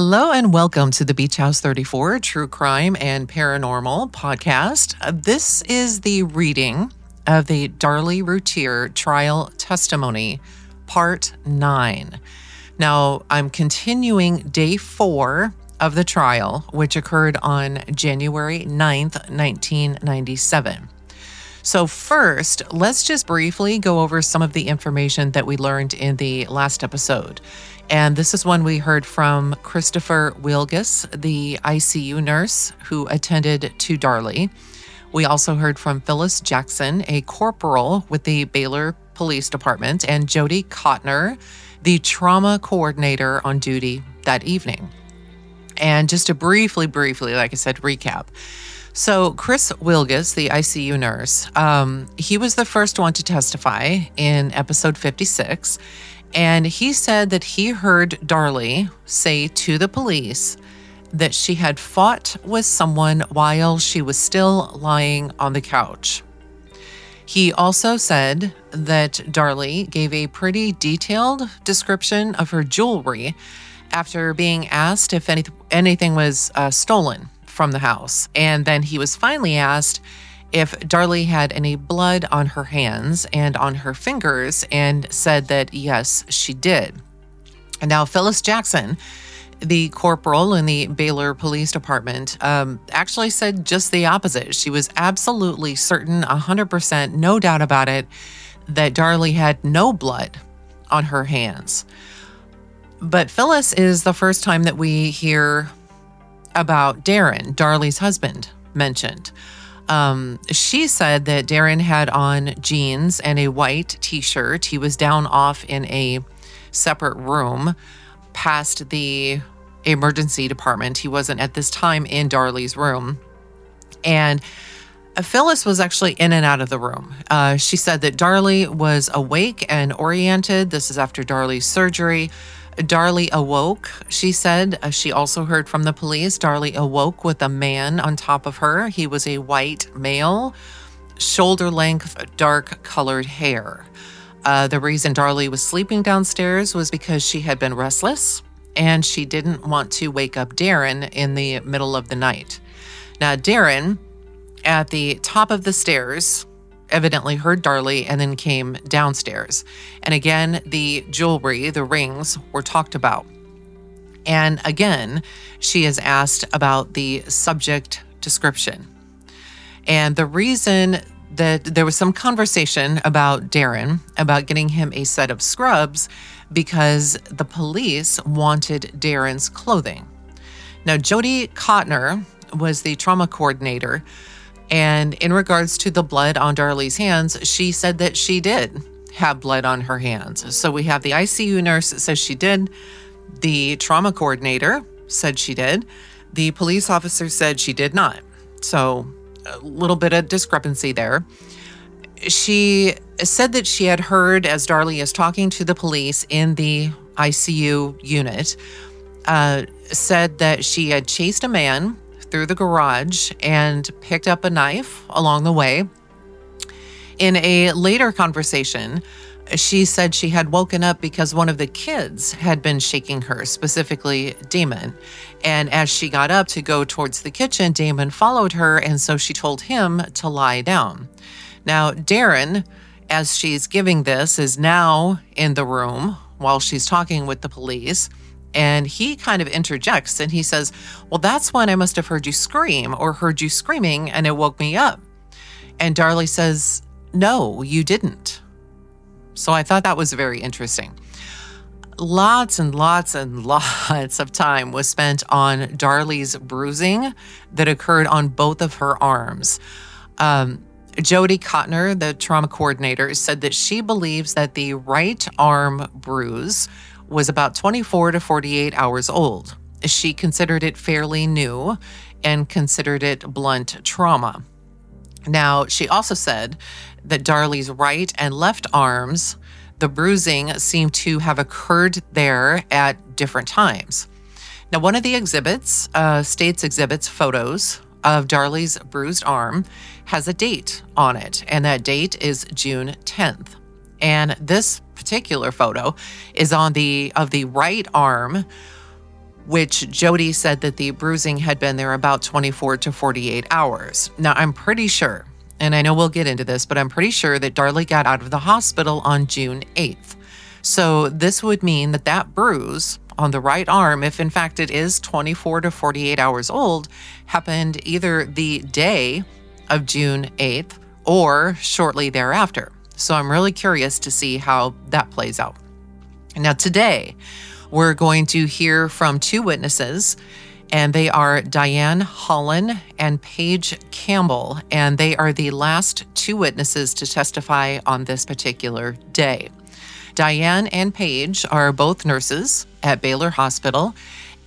Hello and welcome to the Beach House 34 True Crime and Paranormal podcast. Uh, This is the reading of the Darlie Routier trial testimony, part nine. Now, I'm continuing day four of the trial, which occurred on January 9th, 1997. So, first, let's just briefly go over some of the information that we learned in the last episode. And this is one we heard from Christopher Wilgus, the ICU nurse who attended to Darlie. We also heard from Phyllis Jackson, a corporal with the Baylor Police Department, and Jody Kotner, the trauma coordinator on duty that evening. And just to briefly, briefly, like I said, recap. So, Chris Wilgus, the ICU nurse, um, he was the first one to testify in episode 56. And he said that he heard Darlie say to the police that she had fought with someone while she was still lying on the couch. He also said that Darlie gave a pretty detailed description of her jewelry after being asked if any, anything was uh, stolen from the house. And then he was finally asked if Darlie had any blood on her hands and on her fingers, and said that yes, she did. And now, Phyllis Jackson, the corporal in the Baylor Police Department, um, actually said just the opposite. She was absolutely certain, 100%, no doubt about it, that Darlie had no blood on her hands. But Phyllis is the first time that we hear about Darren, Darlie's husband, mentioned. Um, she said that Darren had on jeans and a white t shirt. He was down off in a separate room past the emergency department. He wasn't at this time in Darlie's room. And Phyllis was actually in and out of the room. Uh, she said that Darlie was awake and oriented. This is after Darlie's surgery. Darlie awoke, she said. Uh, she also heard from the police. Darlie awoke with a man on top of her. He was a white male, shoulder length, dark colored hair. Uh, the reason Darlie was sleeping downstairs was because she had been restless and she didn't want to wake up Darren in the middle of the night. Now, Darren, at the top of the stairs, evidently heard Darlie and then came downstairs. And again, the jewelry, the rings, were talked about. And again, she is asked about the subject description. And the reason that there was some conversation about Darren, about getting him a set of scrubs, because the police wanted Darren's clothing. Now, Jody Kotner was the trauma coordinator. And in regards to the blood on Darlie's hands, she said that she did have blood on her hands. So we have the ICU nurse says she did. The trauma coordinator said she did. The police officer said she did not. So a little bit of discrepancy there. She said that she had heard as Darlie is talking to the police in the ICU unit, uh, said that she had chased a man through the garage and picked up a knife along the way. In a later conversation, she said she had woken up because one of the kids had been shaking her, specifically Damon. And as she got up to go towards the kitchen, Damon followed her, and so she told him to lie down. Now, Darren, as she's giving this, is now in the room while she's talking with the police. And he kind of interjects and he says, Well, that's when I must have heard you scream or heard you screaming and it woke me up. And Darlie says, No, you didn't. So I thought that was very interesting. Lots and lots and lots of time was spent on Darlie's bruising that occurred on both of her arms. Um, Jody Kotner, the trauma coordinator, said that she believes that the right arm bruise was about 24 to 48 hours old. She considered it fairly new and considered it blunt trauma. Now, she also said that Darlie's right and left arms, the bruising seemed to have occurred there at different times. Now, one of the exhibits, uh, States exhibits photos of Darlie's bruised arm, has a date on it, and that date is June 10th. And this particular photo is on the of the right arm which Jody said that the bruising had been there about 24 to 48 hours. Now, I'm pretty sure, and I know we'll get into this, but I'm pretty sure that Darlie got out of the hospital on June 8th. So this would mean that that bruise on the right arm, if in fact it is 24 to 48 hours old, happened either the day of June 8th or shortly thereafter. So I'm really curious to see how that plays out. Now, today, we're going to hear from two witnesses, and they are Diane Hollon and Paige Campbell, and they are the last two witnesses to testify on this particular day. Diane and Paige are both nurses at Baylor Hospital.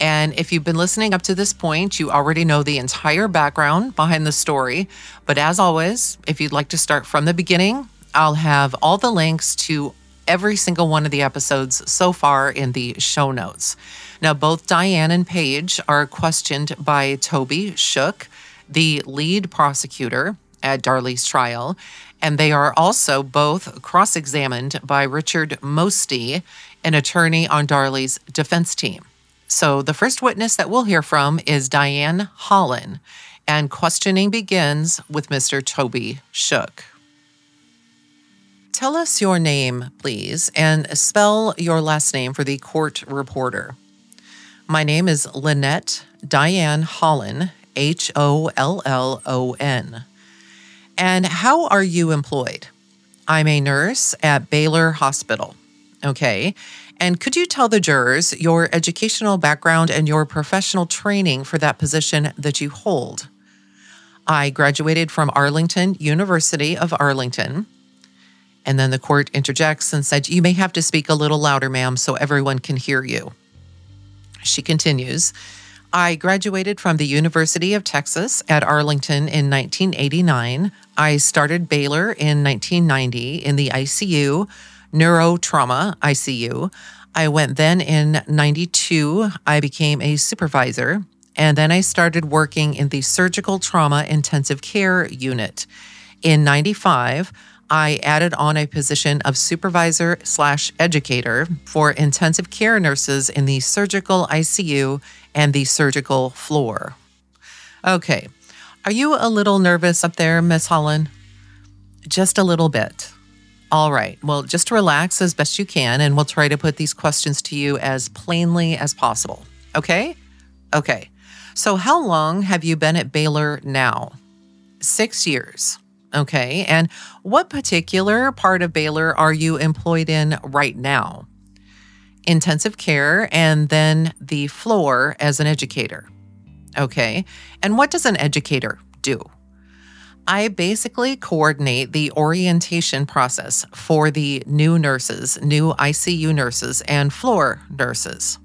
And if you've been listening up to this point, you already know the entire background behind the story. But as always, if you'd like to start from the beginning, I'll have all the links to every single one of the episodes so far in the show notes. Now, both Diane and Paige are questioned by Toby Shook, the lead prosecutor at Darlie's trial, and they are also both cross examined by Richard Mosty, an attorney on Darlie's defense team. So, the first witness that we'll hear from is Diane Hollon, and questioning begins with Mr. Toby Shook. Tell us your name, please, and spell your last name for the court reporter. My name is Lynette Diane Hollon, H O L L O N. And how are you employed? I'm a nurse at Baylor Hospital. Okay. And could you tell the jurors your educational background and your professional training for that position that you hold? I graduated from Arlington University of Arlington. And then the court interjects and said, You may have to speak a little louder, ma'am, so everyone can hear you. She continues, I graduated from the University of Texas at Arlington in 1989. I started Baylor in 1990 in the ICU, neurotrauma ICU. I went then in 92, I became a supervisor, and then I started working in the surgical trauma intensive care unit. In 95, I added on a position of supervisor slash educator for intensive care nurses in the surgical ICU and the surgical floor. Okay, are you a little nervous up there, Miss Hollon? Just a little bit. All right, well, just relax as best you can, and we'll try to put these questions to you as plainly as possible. Okay? Okay. So, how long have you been at Baylor now? Six years. Okay. And what particular part of Baylor are you employed in right now? Intensive care and then the floor as an educator. Okay. And what does an educator do? I basically coordinate the orientation process for the new nurses, new ICU nurses, and floor nurses.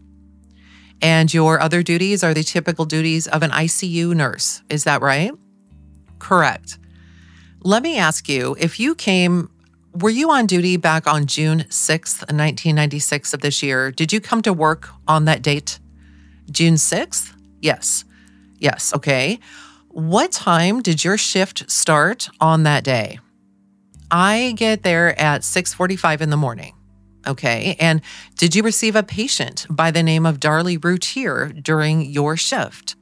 And your other duties are the typical duties of an ICU nurse. Is that right? Correct. Let me ask you if you came, were you on duty back on June 6th, 1996 of this year? Did you come to work on that date? June 6th? Yes. Yes. Okay. What time did your shift start on that day? I get there at 6:45 in the morning. Okay. And did you receive a patient by the name of Darlie Routier during your shift?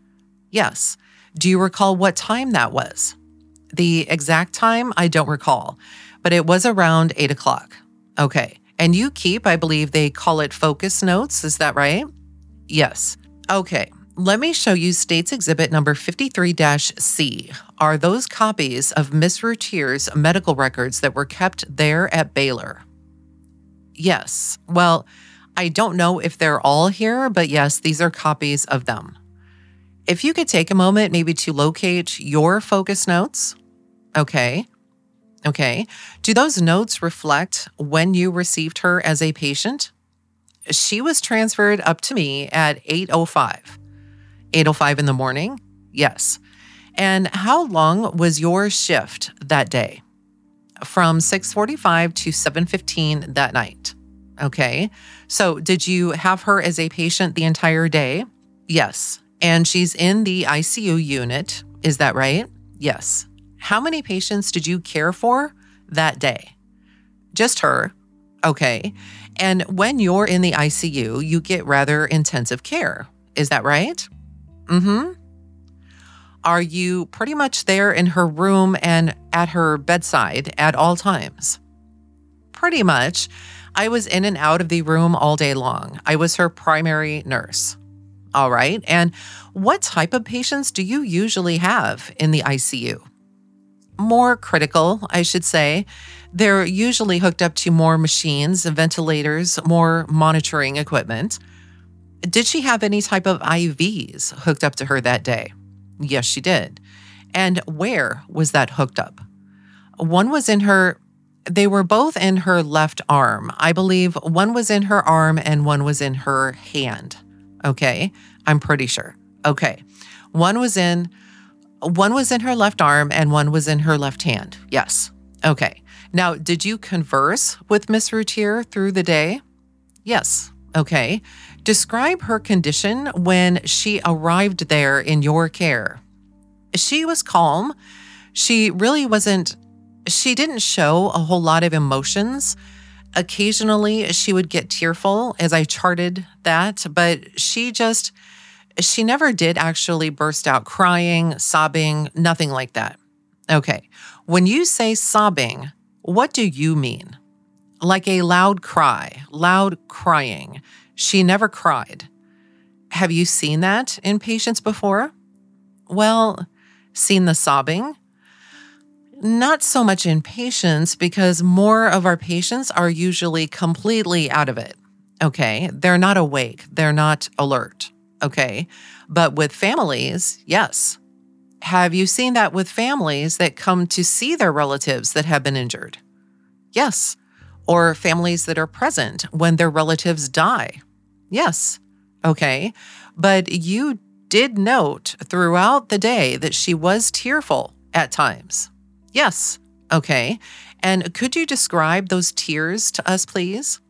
Yes. Do you recall what time that was? The exact time, I don't recall, but it was around eight o'clock. Okay. And you keep, I believe they call it focus notes. Is that right? Yes. Okay. Let me show you State's Exhibit number 53 C. Are those copies of Miss Routier's medical records that were kept there at Baylor? Yes. Well, I don't know if they're all here, but yes, these are copies of them. If you could take a moment maybe to locate your focus notes. Okay. Okay. Do those notes reflect when you received her as a patient? She was transferred up to me at 8:05. 8:05 in the morning? Yes. And how long was your shift that day? From 6:45 to 7:15 that night. Okay. So, did you have her as a patient the entire day? Yes. And she's in the ICU unit. Is that right? Yes. How many patients did you care for that day? Just her. Okay. And when you're in the ICU, you get rather intensive care. Is that right? Mm hmm. Are you pretty much there in her room and at her bedside at all times? Pretty much. I was in and out of the room all day long. I was her primary nurse. All right. And what type of patients do you usually have in the ICU? More critical, I should say. They're usually hooked up to more machines, ventilators, more monitoring equipment. Did she have any type of IVs hooked up to her that day? Yes, she did. And where was that hooked up? One was in her, they were both in her left arm. I believe one was in her arm and one was in her hand. Okay. I'm pretty sure. Okay. One was in one was in her left arm and one was in her left hand. Yes. Okay. Now, did you converse with Miss Routier through the day? Yes. Okay. Describe her condition when she arrived there in your care. She was calm. She really wasn't, she didn't show a whole lot of emotions. Occasionally, she would get tearful as I charted that, but she just, she never did actually burst out crying, sobbing, nothing like that. Okay. When you say sobbing, what do you mean? Like a loud cry, loud crying. She never cried. Have you seen that in patients before? Well, seen the sobbing? Not so much in patients because more of our patients are usually completely out of it. Okay. They're not awake, they're not alert. Okay. But with families, yes. Have you seen that with families that come to see their relatives that have been injured? Yes. Or families that are present when their relatives die? Yes. Okay. But you did note throughout the day that she was tearful at times. Yes. Okay. And could you describe those tears to us, please?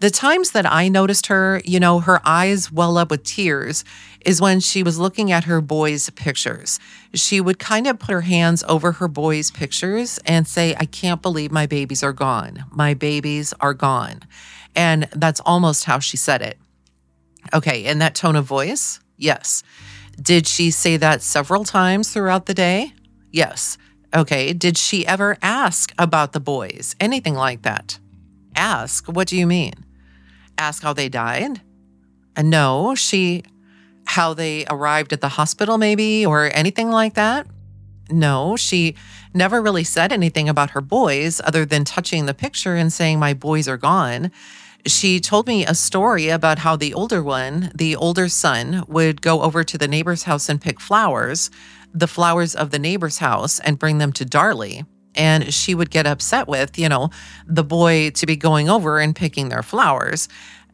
The times that I noticed her, you know, her eyes well up with tears is when she was looking at her boys' pictures. She would kind of put her hands over her boys' pictures and say, I can't believe my babies are gone. My babies are gone. And that's almost how she said it. Okay, in that tone of voice? Yes. Did she say that several times throughout the day? Yes. Okay, did she ever ask about the boys? Anything like that? Ask? What do you mean? Ask how they died? And no, she, how they arrived at the hospital, maybe, or anything like that? No, she never really said anything about her boys other than touching the picture and saying, My boys are gone. She told me a story about how the older one, the older son, would go over to the neighbor's house and pick flowers, the flowers of the neighbor's house, and bring them to Darlie. And she would get upset with, you know, the boy to be going over and picking their flowers.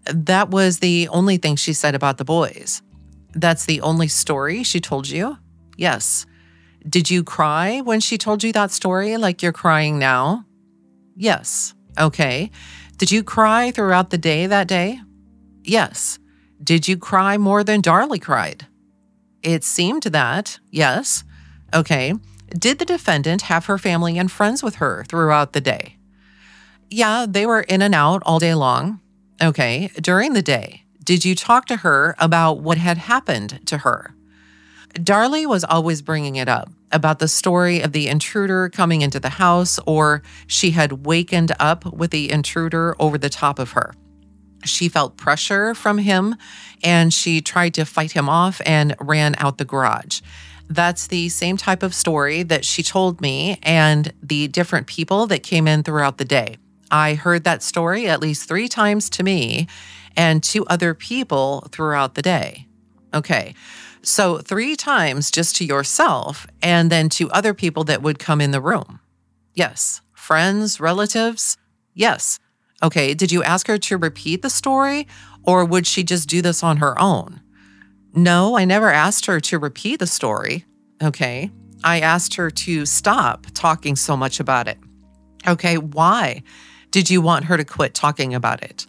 That was the only thing she said about the boys. That's the only story she told you? Yes. Did you cry when she told you that story like you're crying now? Yes. Okay. Did you cry throughout the day that day? Yes. Did you cry more than Darlie cried? It seemed that, yes. Okay. Did the defendant have her family and friends with her throughout the day? Yeah, they were in and out all day long. Okay. During the day, did you talk to her about what had happened to her? Darlie was always bringing it up about the story of the intruder coming into the house, or she had wakened up with the intruder over the top of her. She felt pressure from him and she tried to fight him off and ran out the garage. That's the same type of story that she told me and the different people that came in throughout the day. I heard that story at least three times to me and to other people throughout the day. Okay. So, three times just to yourself and then to other people that would come in the room. Yes. Friends, relatives? Yes. Okay. Did you ask her to repeat the story or would she just do this on her own? No, I never asked her to repeat the story. Okay. I asked her to stop talking so much about it. Okay. Why did you want her to quit talking about it?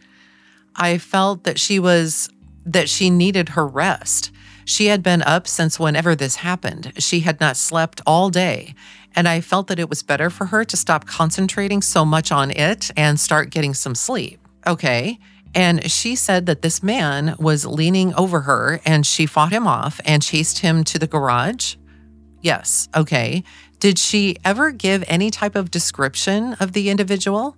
I felt that she was, that she needed her rest. She had been up since whenever this happened. She had not slept all day. And I felt that it was better for her to stop concentrating so much on it and start getting some sleep. Okay. And she said that this man was leaning over her and she fought him off and chased him to the garage. Yes, okay. Did she ever give any type of description of the individual?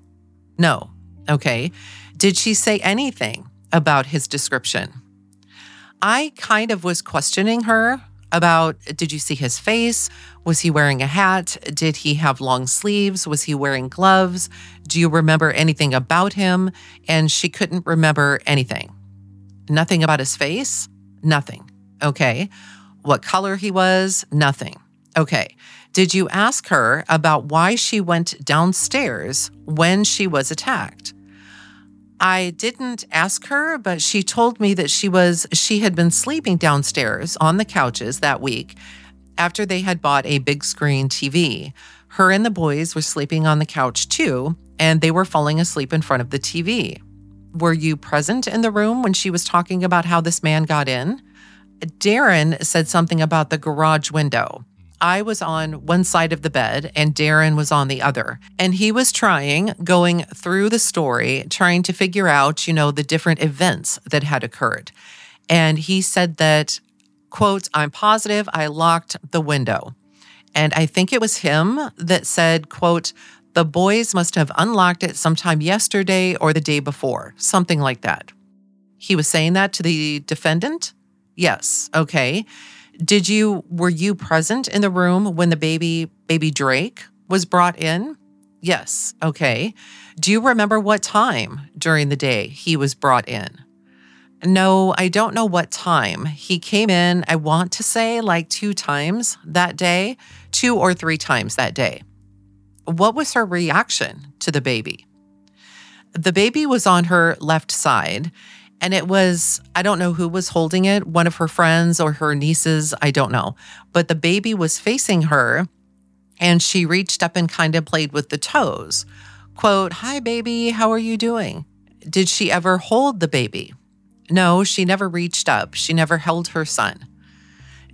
No. Okay. Did she say anything about his description? I kind of was questioning her about did you see his face? Was he wearing a hat? Did he have long sleeves? Was he wearing gloves? Do you remember anything about him? And she couldn't remember anything. Nothing about his face? Nothing. Okay. What color he was? Nothing. Okay. Did you ask her about why she went downstairs when she was attacked? I didn't ask her, but she told me that she was she had been sleeping downstairs on the couches that week after they had bought a big screen TV. Her and the boys were sleeping on the couch too, and they were falling asleep in front of the TV. Were you present in the room when she was talking about how this man got in? Darren said something about the garage window. I was on one side of the bed and Darren was on the other. And he was trying, going through the story, trying to figure out, you know, the different events that had occurred. And he said that, quote, I'm positive I locked the window. And I think it was him that said, quote, the boys must have unlocked it sometime yesterday or the day before, something like that. He was saying that to the defendant? Yes. Okay. Did you were you present in the room when the baby baby Drake was brought in? Yes. Okay. Do you remember what time during the day he was brought in? No, I don't know what time. He came in, I want to say like two times that day, two or three times that day. What was her reaction to the baby? The baby was on her left side and it was, I don't know who was holding it, one of her friends or her nieces, I don't know. But the baby was facing her and she reached up and kind of played with the toes. Quote, Hi, baby, how are you doing? Did she ever hold the baby? No, she never reached up. She never held her son.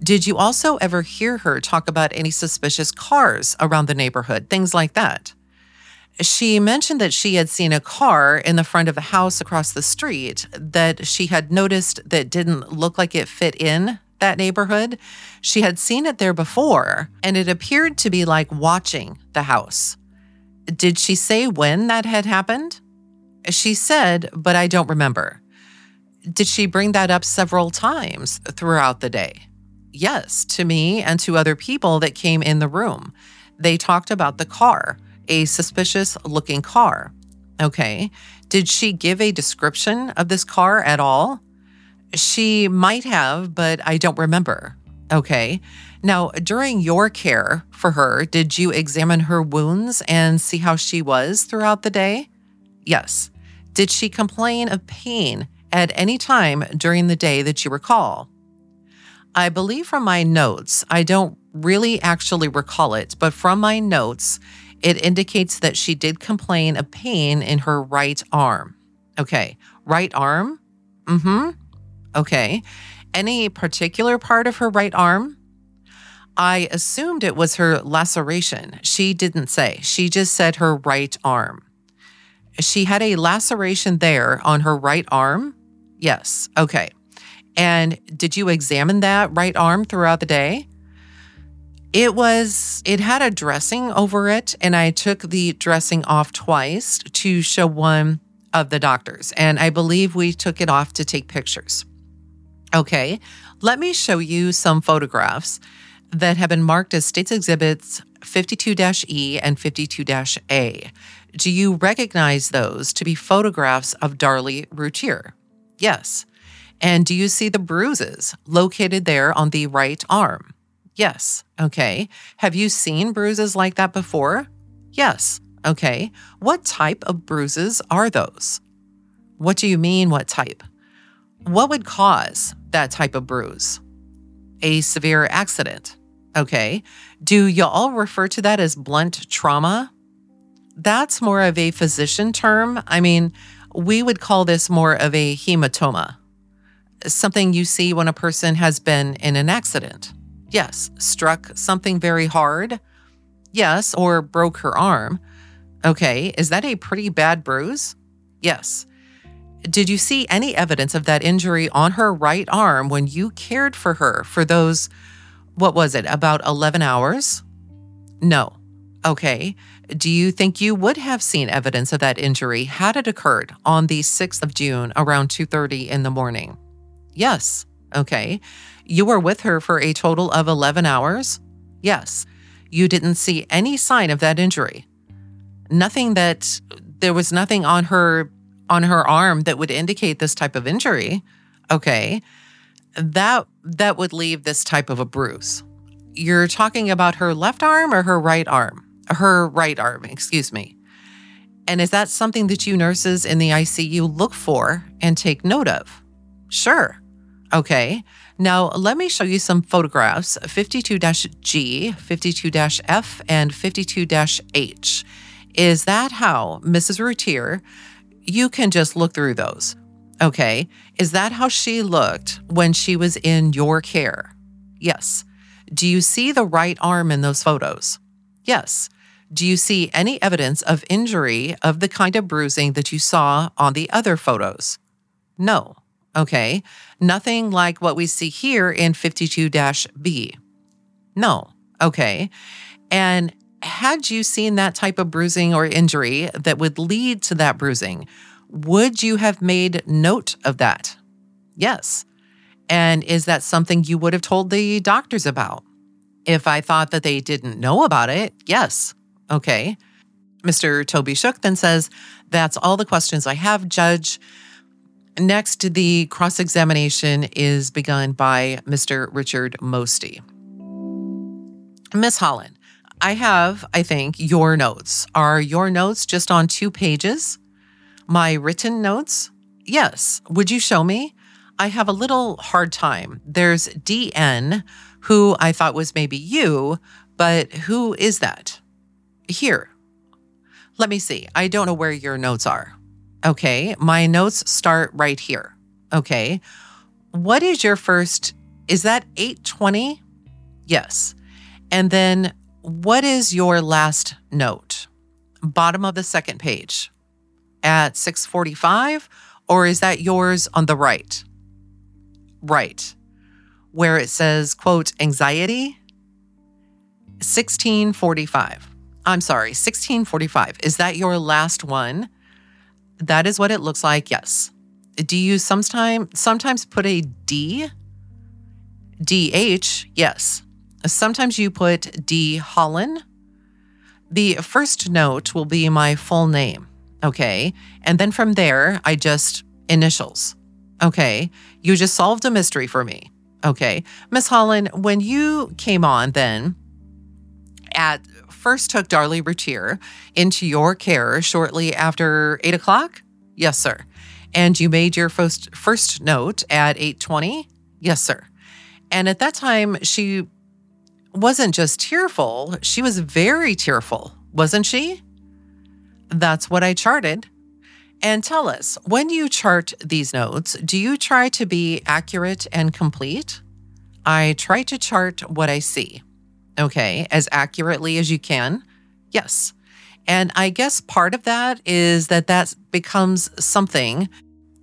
Did you also ever hear her talk about any suspicious cars around the neighborhood, things like that? She mentioned that she had seen a car in the front of a house across the street that she had noticed that didn't look like it fit in that neighborhood. She had seen it there before, and it appeared to be like watching the house. Did she say when that had happened? She said, but I don't remember. Did she bring that up several times throughout the day? Yes, to me and to other people that came in the room. They talked about the car a suspicious looking car. Okay. Did she give a description of this car at all? She might have, but I don't remember. Okay. Now, during your care for her, did you examine her wounds and see how she was throughout the day? Yes. Did she complain of pain at any time during the day that you recall? I believe from my notes, I don't really actually recall it, but from my notes, it indicates that she did complain of pain in her right arm. Okay, right arm? Mm hmm. Okay. Any particular part of her right arm? I assumed it was her laceration. She didn't say. She just said her right arm. She had a laceration there on her right arm? Yes. Okay. And did you examine that right arm throughout the day? It was, it had a dressing over it, and I took the dressing off twice to show one of the doctors. And I believe we took it off to take pictures. Okay, let me show you some photographs that have been marked as States Exhibits 52 E and 52 A. Do you recognize those to be photographs of Darlie Routier? Yes. And do you see the bruises located there on the right arm? Yes. Okay. Have you seen bruises like that before? Yes. Okay. What type of bruises are those? What do you mean, what type? What would cause that type of bruise? A severe accident. Okay. Do y'all refer to that as blunt trauma? That's more of a physician term. I mean, we would call this more of a hematoma, something you see when a person has been in an accident. Yes, struck something very hard. Yes, or broke her arm. Okay, is that a pretty bad bruise? Yes. Did you see any evidence of that injury on her right arm when you cared for her for those, what was it, about 11 hours? No. Okay. Do you think you would have seen evidence of that injury had it occurred on the 6th of June around 2:30 in the morning? Yes. Okay. You were with her for a total of 11 hours? Yes. You didn't see any sign of that injury. Nothing that there was nothing on her on her arm that would indicate this type of injury. Okay. That that would leave this type of a bruise. You're talking about her left arm or her right arm? Her right arm, excuse me. And is that something that you nurses in the ICU look for and take note of? Sure. Okay. Now, let me show you some photographs 52 G, 52 F, and 52 H. Is that how, Mrs. Routier, you can just look through those? Okay. Is that how she looked when she was in your care? Yes. Do you see the right arm in those photos? Yes. Do you see any evidence of injury of the kind of bruising that you saw on the other photos? No. Okay. Nothing like what we see here in 52 B. No. Okay. And had you seen that type of bruising or injury that would lead to that bruising, would you have made note of that? Yes. And is that something you would have told the doctors about? If I thought that they didn't know about it, yes. Okay. Mr. Toby Shook then says, That's all the questions I have, Judge. Next, the cross examination is begun by Mr. Richard Mosty. Miss Hollon, I have, I think, your notes. Are your notes just on two pages? My written notes? Yes. Would you show me? I have a little hard time. There's DN, who I thought was maybe you, but who is that? Here. Let me see. I don't know where your notes are. Okay. My notes start right here. Okay. What is your first? Is that 820? Yes. And then what is your last note? Bottom of the second page at 645 or is that yours on the right? Right. Where it says quote anxiety 1645. I'm sorry, 1645. Is that your last one? That is what it looks like. Yes. Do you sometimes sometimes put a D? DH? Yes. Sometimes you put D Hollon. The first note will be my full name. Okay. And then from there, I just initials. Okay. You just solved a mystery for me. Okay. Miss Holland, when you came on then at first took Darlie Routier into your care shortly after eight o'clock? Yes, sir. And you made your first first note at 820? Yes, sir. And at that time, she wasn't just tearful, she was very tearful, wasn't she? That's what I charted. And tell us, when you chart these notes, do you try to be accurate and complete? I try to chart what I see, okay, as accurately as you can. Yes. And I guess part of that is that that becomes something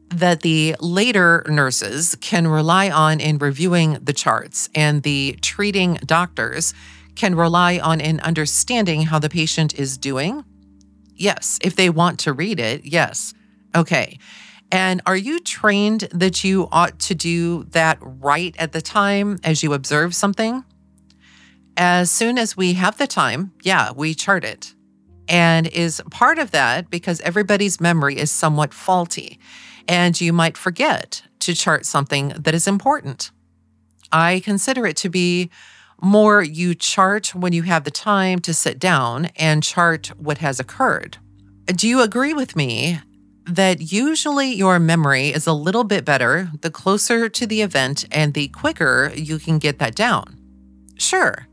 that the later nurses can rely on in reviewing the charts, and the treating doctors can rely on in understanding how the patient is doing. Yes, if they want to read it, yes. Okay. And are you trained that you ought to do that right at the time as you observe something? As soon as we have the time, yeah, we chart it. And is part of that because everybody's memory is somewhat faulty and you might forget to chart something that is important. I consider it to be more you chart when you have the time to sit down and chart what has occurred. Do you agree with me that usually your memory is a little bit better the closer to the event and the quicker you can get that down? Sure.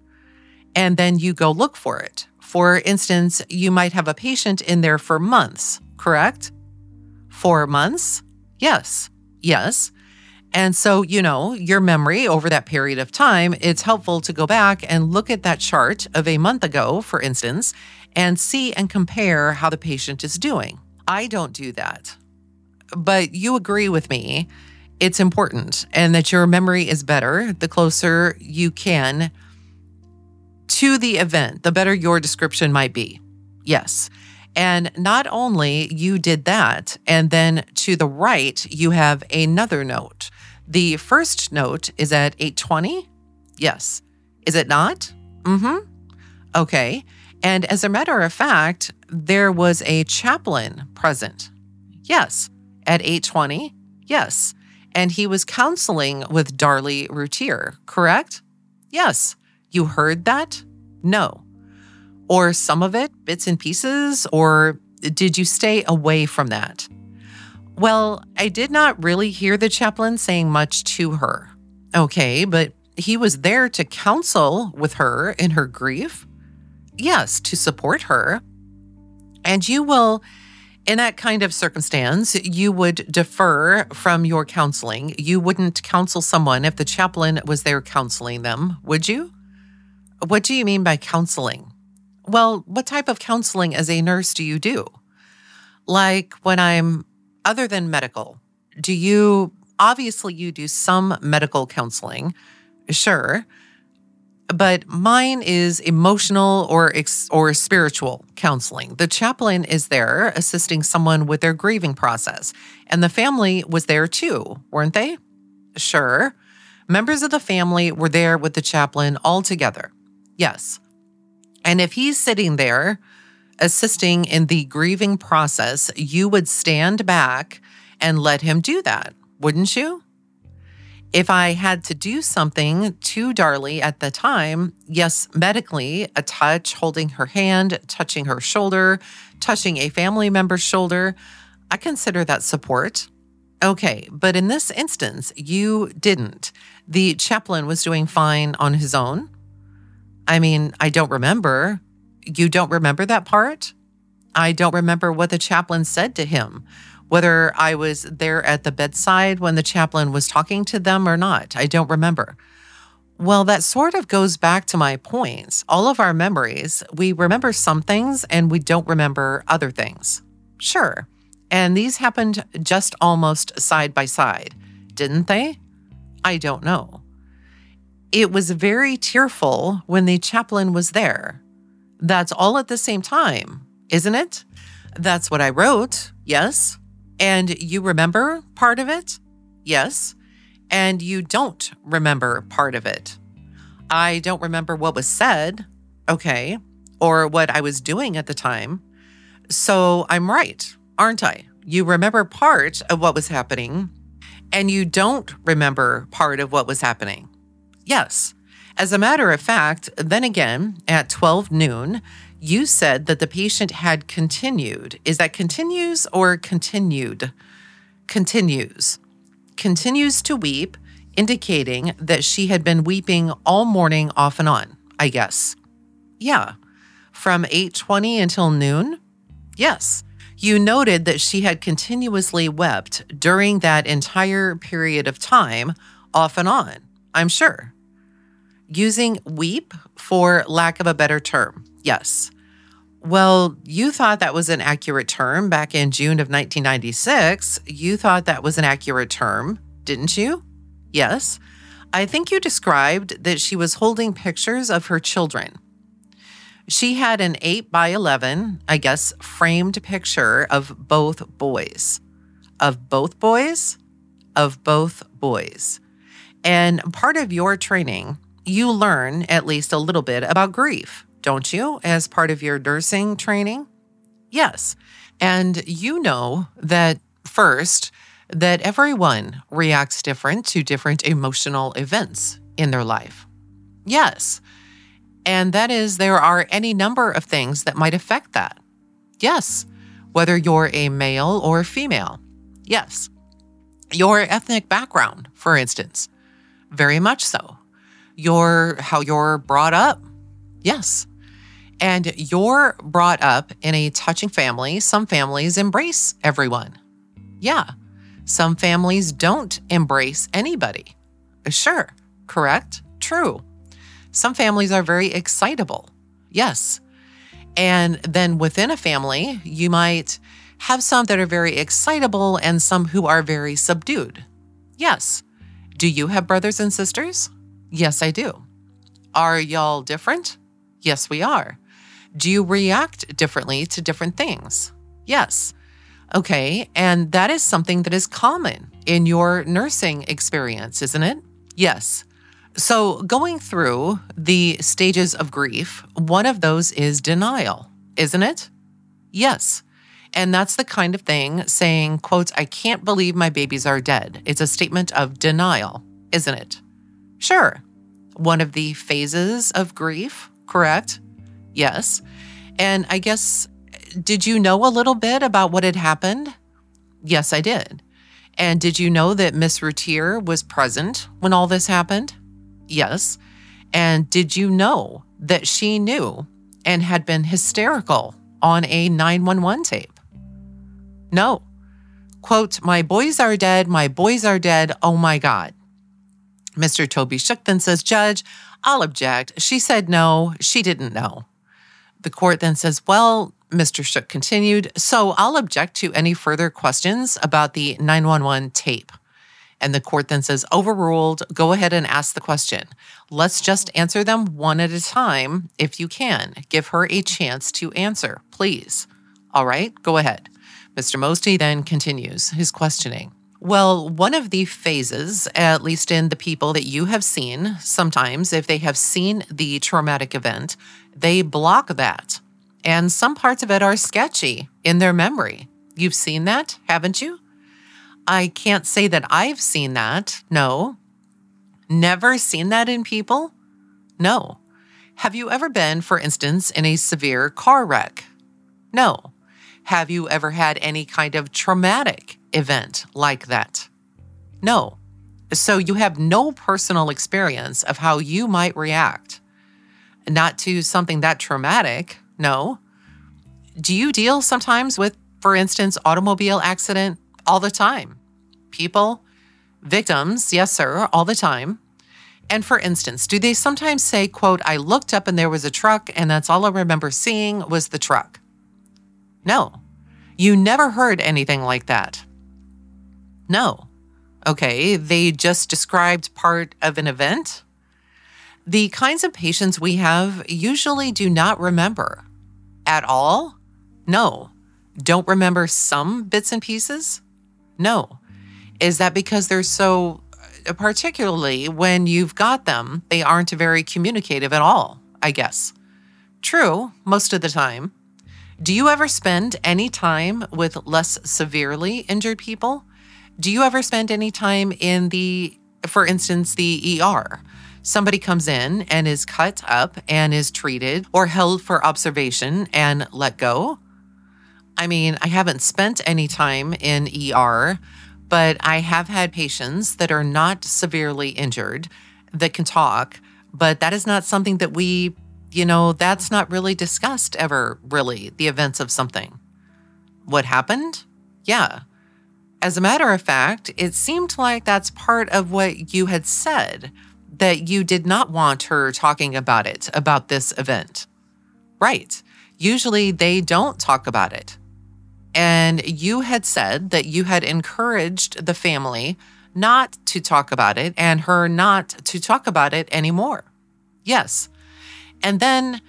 And then you go look for it. For instance, you might have a patient in there for months, correct? Four months? Yes, yes. And so, you know, your memory over that period of time, it's helpful to go back and look at that chart of a month ago, for instance, and see and compare how the patient is doing. I don't do that. but you agree with me. It's important and that your memory is better the closer you can to the event, the better your description might be. Yes. And not only you did that, and then to the right, you have another note. The first note is at 820. Yes. Is it not? Mm-hmm. Okay. And as a matter of fact, there was a chaplain present. Yes. At 820. Yes. And he was counseling with Darlie Routier, correct? Yes. You heard that? No. Or some of it, bits and pieces, or did you stay away from that? Well, I did not really hear the chaplain saying much to her. Okay, but he was there to counsel with her in her grief. Yes, to support her. And you will, in that kind of circumstance, you would defer from your counseling. You wouldn't counsel someone if the chaplain was there counseling them, would you? What do you mean by counseling? Well, what type of counseling as a nurse do you do? Like when I'm other than medical, do you obviously you do some medical counseling? Sure. But mine is emotional or ex- or spiritual counseling. The chaplain is there assisting someone with their grieving process, and the family was there too, weren't they? Sure. Members of the family were there with the chaplain all together. Yes. And if he's sitting there assisting in the grieving process, you would stand back and let him do that, wouldn't you? If I had to do something to Darlie at the time, yes, medically, a touch, holding her hand, touching her shoulder, touching a family member's shoulder, I consider that support. Okay, but in this instance, you didn't. The chaplain was doing fine on his own. I mean, I don't remember. You don't remember that part? I don't remember what the chaplain said to him, whether I was there at the bedside when the chaplain was talking to them or not. I don't remember. Well, that sort of goes back to my points. All of our memories, we remember some things and we don't remember other things. Sure. And these happened just almost side by side, didn't they? I don't know. It was very tearful when the chaplain was there. That's all at the same time, isn't it? That's what I wrote, yes. And you remember part of it? Yes. And you don't remember part of it. I don't remember what was said, okay, or what I was doing at the time. So I'm right, aren't I? You remember part of what was happening, and you don't remember part of what was happening. Yes. As a matter of fact, then again, at 12 noon, you said that the patient had continued. Is that continues or continued? Continues. Continues to weep, indicating that she had been weeping all morning off and on, I guess. Yeah. From 8:20 until noon? Yes. You noted that she had continuously wept during that entire period of time, off and on, I'm sure using weep for lack of a better term. Yes. Well, you thought that was an accurate term back in June of 1996. You thought that was an accurate term, didn't you? Yes. I think you described that she was holding pictures of her children. She had an 8 by 11, I guess, framed picture of both boys. Of both boys? Of both boys. And part of your training you learn at least a little bit about grief, don't you, as part of your nursing training? Yes. And you know that first, that everyone reacts different to different emotional events in their life. Yes. And that is, there are any number of things that might affect that. Yes. Whether you're a male or female. Yes. Your ethnic background, for instance. Very much so your how you're brought up. Yes. And you're brought up in a touching family. Some families embrace everyone. Yeah. Some families don't embrace anybody. Sure. Correct. True. Some families are very excitable. Yes. And then within a family, you might have some that are very excitable and some who are very subdued. Yes. Do you have brothers and sisters? Yes, I do. Are y'all different? Yes, we are. Do you react differently to different things? Yes. Okay, and that is something that is common in your nursing experience, isn't it? Yes. So, going through the stages of grief, one of those is denial, isn't it? Yes. And that's the kind of thing saying, quote, I can't believe my babies are dead. It's a statement of denial, isn't it? Sure. One of the phases of grief, correct? Yes. And I guess, did you know a little bit about what had happened? Yes, I did. And did you know that Miss Routier was present when all this happened? Yes. And did you know that she knew and had been hysterical on a 911 tape? No. Quote, My boys are dead. My boys are dead. Oh my God. Mr. Toby Shook then says, Judge, I'll object. She said no. She didn't know. The court then says, Well, Mr. Shook continued, so I'll object to any further questions about the 911 tape. And the court then says, overruled, go ahead and ask the question. Let's just answer them one at a time if you can. Give her a chance to answer, please. All right, go ahead. Mr. Mosty then continues his questioning. Well, one of the phases, at least in the people that you have seen, sometimes if they have seen the traumatic event, they block that. And some parts of it are sketchy in their memory. You've seen that, haven't you? I can't say that I've seen that. No. Never seen that in people? No. Have you ever been, for instance, in a severe car wreck? No. Have you ever had any kind of traumatic event like that? No. So you have no personal experience of how you might react. Not to something that traumatic, no. Do you deal sometimes with, for instance, automobile accident all the time? People, victims, yes, sir, all the time. And for instance, do they sometimes say, quote, I looked up and there was a truck and that's all I remember seeing was the truck? No. You never heard anything like that. No. Okay, they just described part of an event. The kinds of patients we have usually do not remember at all. No. Don't remember some bits and pieces? No. Is that because they're so, uh, particularly when you've got them, they aren't very communicative at all, I guess? True, most of the time. Do you ever spend any time with less severely injured people? Do you ever spend any time in the, for instance, the ER? Somebody comes in and is cut up and is treated or held for observation and let go. I mean, I haven't spent any time in ER, but I have had patients that are not severely injured that can talk, but that is not something that we you know, that's not really discussed ever, really, the events of something. What happened? Yeah. As a matter of fact, it seemed like that's part of what you had said, that you did not want her talking about it, about this event. Right. Usually they don't talk about it. And you had said that you had encouraged the family not to talk about it and her not to talk about it anymore. Yes. And then,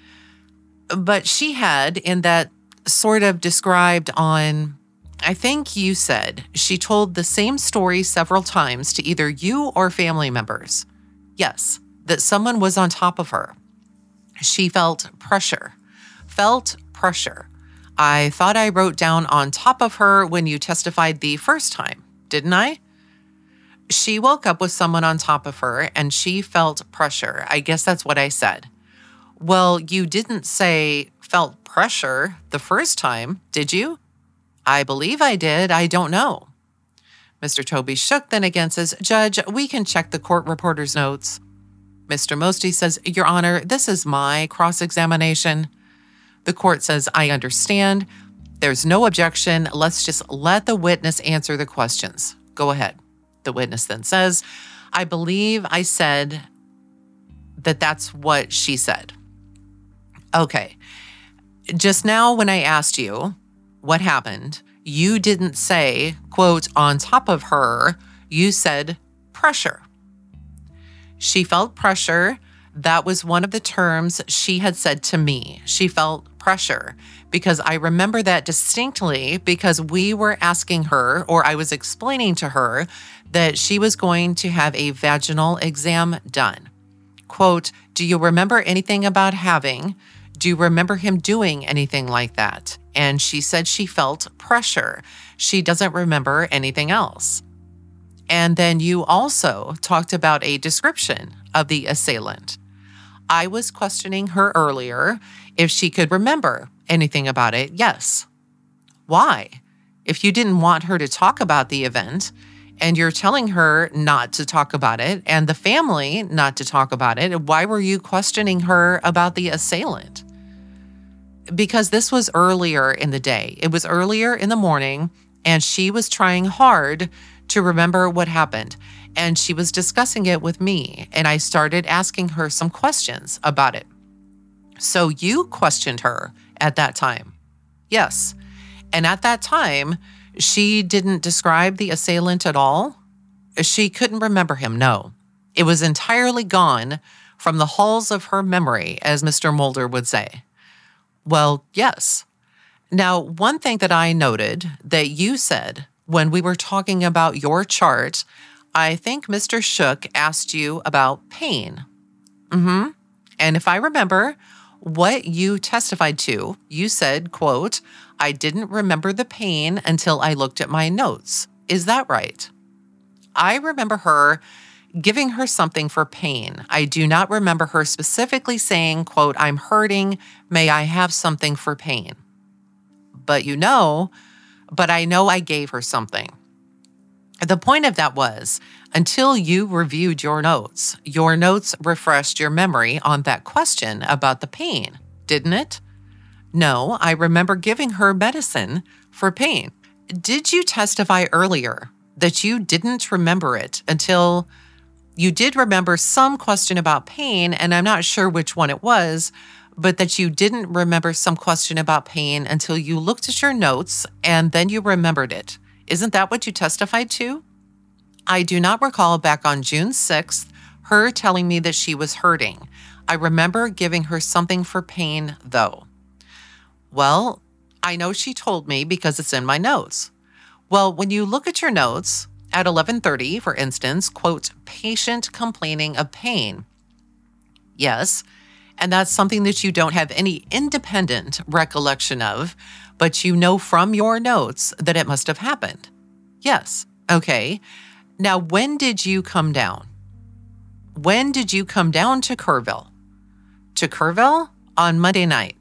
but she had in that sort of described on, I think you said she told the same story several times to either you or family members. Yes, that someone was on top of her. She felt pressure, felt pressure. I thought I wrote down on top of her when you testified the first time, didn't I? She woke up with someone on top of her and she felt pressure. I guess that's what I said. Well, you didn't say felt pressure the first time, did you? I believe I did. I don't know. Mr. Toby Shook then again says, Judge, we can check the court reporter's notes. Mr. Mosty says, Your Honor, this is my cross examination. The court says, I understand. There's no objection. Let's just let the witness answer the questions. Go ahead. The witness then says, I believe I said that that's what she said. Okay. Just now, when I asked you what happened, you didn't say, quote, on top of her, you said pressure. She felt pressure. That was one of the terms she had said to me. She felt pressure because I remember that distinctly because we were asking her, or I was explaining to her, that she was going to have a vaginal exam done. Quote, Do you remember anything about having? Do you remember him doing anything like that? And she said she felt pressure. She doesn't remember anything else. And then you also talked about a description of the assailant. I was questioning her earlier if she could remember anything about it. Yes. Why? If you didn't want her to talk about the event and you're telling her not to talk about it and the family not to talk about it, why were you questioning her about the assailant? Because this was earlier in the day. It was earlier in the morning and she was trying hard to remember what happened. And she was discussing it with me, and I started asking her some questions about it. So you questioned her at that time. Yes. And at that time, she didn't describe the assailant at all. She couldn't remember him, no. It was entirely gone from the halls of her memory, as Mr. Mulder would say. Well, yes. Now, one thing that I noted that you said when we were talking about your chart, I think Mr. Shook asked you about pain. Mm-hmm. And if I remember what you testified to, you said, quote, I didn't remember the pain until I looked at my notes. Is that right? I remember her giving her something for pain. I do not remember her specifically saying, quote, I'm hurting. May I have something for pain? But you know, but I know I gave her something. The point of that was until you reviewed your notes, your notes refreshed your memory on that question about the pain, didn't it? No, I remember giving her medicine for pain. Did you testify earlier that you didn't remember it until you did remember some question about pain, and I'm not sure which one it was, but that you didn't remember some question about pain until you looked at your notes and then you remembered it. Isn't that what you testified to? I do not recall back on June 6th her telling me that she was hurting. I remember giving her something for pain, though. Well, I know she told me because it's in my notes. Well, when you look at your notes at 11:30, for instance, quote, patient complaining of pain. Yes, and that's something that you don't have any independent recollection of, but you know from your notes that it must have happened. Yes. Okay. Now, when did you come down? When did you come down to Kerrville? To Kerrville on Monday night.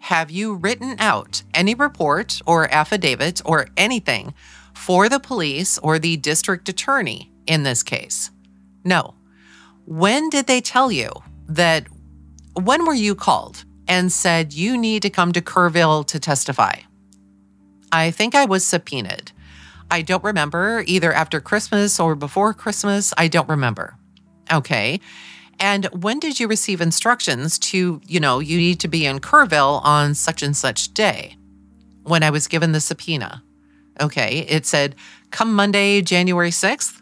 Have you written out any report or affidavit or anything for the police or the district attorney in this case? No. When did they tell you that when were you called and said you need to come to Kerrville to testify? I think I was subpoenaed. I don't remember either after Christmas or before Christmas. I don't remember. Okay. And when did you receive instructions to, you know, you need to be in Kerrville on such and such day? When I was given the subpoena. Okay. It said, come Monday, January 6th.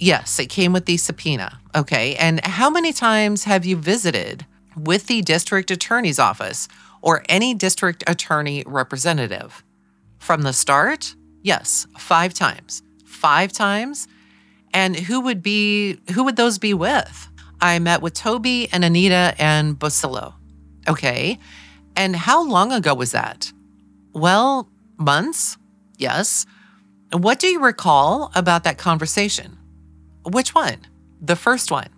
Yes, it came with the subpoena. Okay. And how many times have you visited with the district attorney's office or any district attorney representative? From the start? Yes, five times. Five times? And who would be who would those be with? I met with Toby and Anita and Basillo. Okay. And how long ago was that? Well, months? Yes. What do you recall about that conversation? Which one? The first one.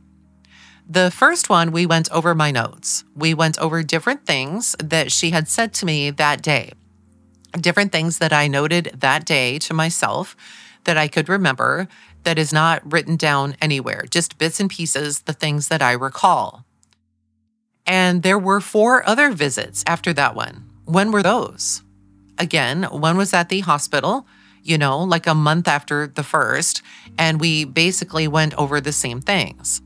The first one, we went over my notes. We went over different things that she had said to me that day, different things that I noted that day to myself that I could remember that is not written down anywhere, just bits and pieces, the things that I recall. And there were four other visits after that one. When were those? Again, one was at the hospital you know, like a month after the first, and we basically went over the same things.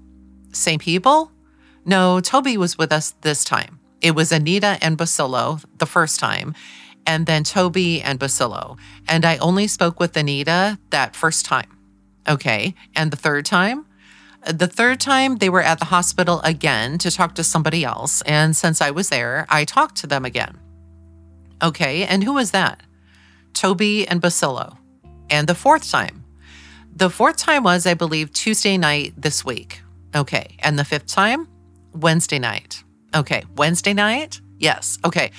Same people? No, Toby was with us this time. It was Anita and Basillo the first time. and then Toby and Basillo. And I only spoke with Anita that first time. Okay. And the third time? The third time they were at the hospital again to talk to somebody else. And since I was there, I talked to them again. Okay. And who was that? Toby and Basillo. And the fourth time? The fourth time was, I believe, Tuesday night this week. Okay. And the fifth time? Wednesday night. Okay. Wednesday night? Yes. Okay.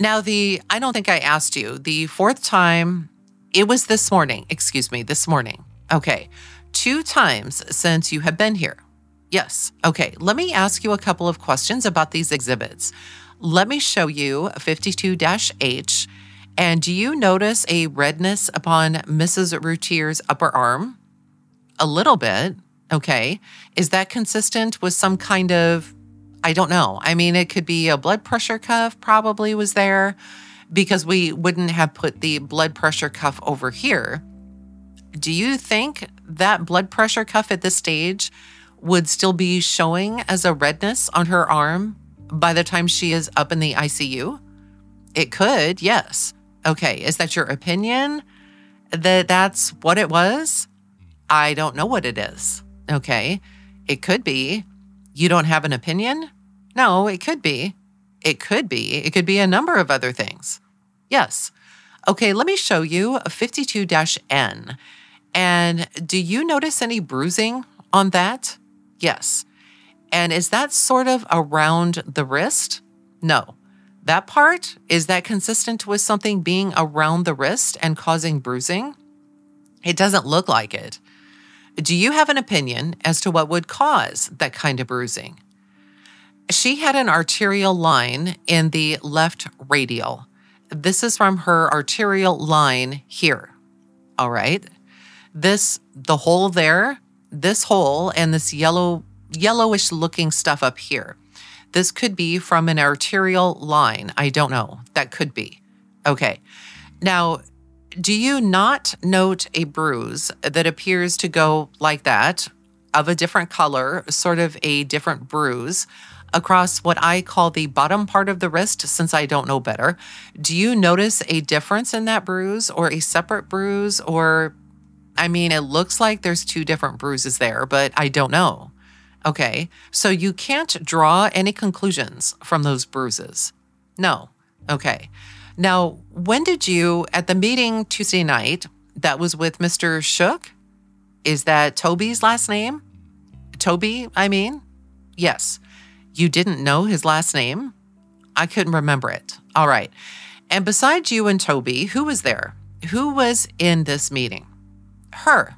Now, the, I don't think I asked you, the fourth time, it was this morning, excuse me, this morning. Okay. Two times since you have been here. Yes. Okay. Let me ask you a couple of questions about these exhibits. Let me show you 52 H. And do you notice a redness upon Mrs. Routier's upper arm? A little bit. Okay. Is that consistent with some kind of I don't know. I mean, it could be a blood pressure cuff, probably was there because we wouldn't have put the blood pressure cuff over here. Do you think that blood pressure cuff at this stage would still be showing as a redness on her arm by the time she is up in the ICU? It could, yes. Okay, is that your opinion that that's what it was? I don't know what it is. Okay, it could be. You don't have an opinion? No, it could be. It could be. It could be a number of other things. Yes. Okay, let me show you a 52 N. And do you notice any bruising on that? Yes. And is that sort of around the wrist? No. That part, is that consistent with something being around the wrist and causing bruising? It doesn't look like it. Do you have an opinion as to what would cause that kind of bruising? She had an arterial line in the left radial. This is from her arterial line here. All right. This, the hole there, this hole and this yellow, yellowish looking stuff up here. This could be from an arterial line. I don't know. That could be. Okay. Now, do you not note a bruise that appears to go like that, of a different color, sort of a different bruise across what I call the bottom part of the wrist, since I don't know better? Do you notice a difference in that bruise or a separate bruise? Or, I mean, it looks like there's two different bruises there, but I don't know. Okay, so you can't draw any conclusions from those bruises. No. Okay. Now, when did you, at the meeting Tuesday night, that was with Mr. Shook? Is that Toby's last name? Toby, I mean? Yes. You didn't know his last name? I couldn't remember it. All right. And besides you and Toby, who was there? Who was in this meeting? Her.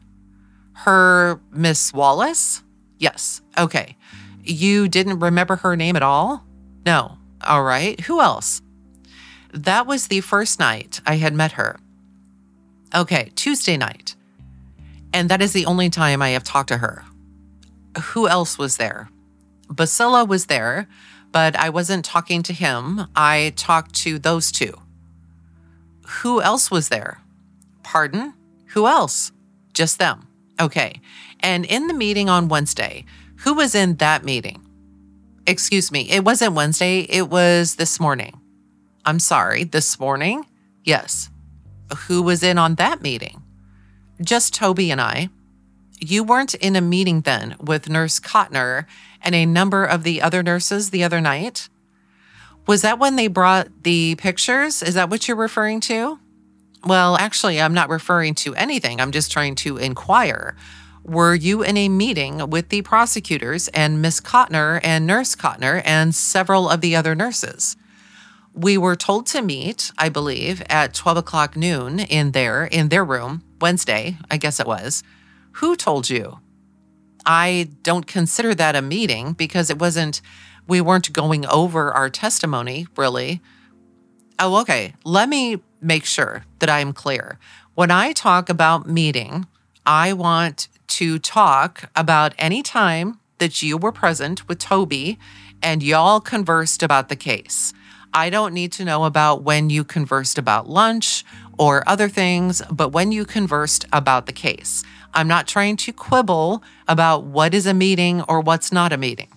Her Miss Wallace? Yes. Okay. You didn't remember her name at all? No. All right. Who else? That was the first night I had met her. Okay, Tuesday night. And that is the only time I have talked to her. Who else was there? Basila was there, but I wasn't talking to him. I talked to those two. Who else was there? Pardon? Who else? Just them. Okay. And in the meeting on Wednesday, who was in that meeting? Excuse me, it wasn't Wednesday, it was this morning. I'm sorry, this morning? Yes. Who was in on that meeting? Just Toby and I. You weren't in a meeting then with Nurse Cotner and a number of the other nurses the other night? Was that when they brought the pictures? Is that what you're referring to? Well, actually, I'm not referring to anything. I'm just trying to inquire. Were you in a meeting with the prosecutors and Miss Cotner and Nurse Cotner and several of the other nurses? we were told to meet, I believe, at 12 o'clock noon in there, in their room, Wednesday, I guess it was. Who told you? I don't consider that a meeting because it wasn't, we weren't going over our testimony, really. Oh, okay. Let me make sure that I'm clear. When I talk about meeting, I want to talk about any time that you were present with Toby and y'all conversed about the case. I don't need to know about when you conversed about lunch or other things, but when you conversed about the case. I'm not trying to quibble about what is a meeting or what's not a meeting.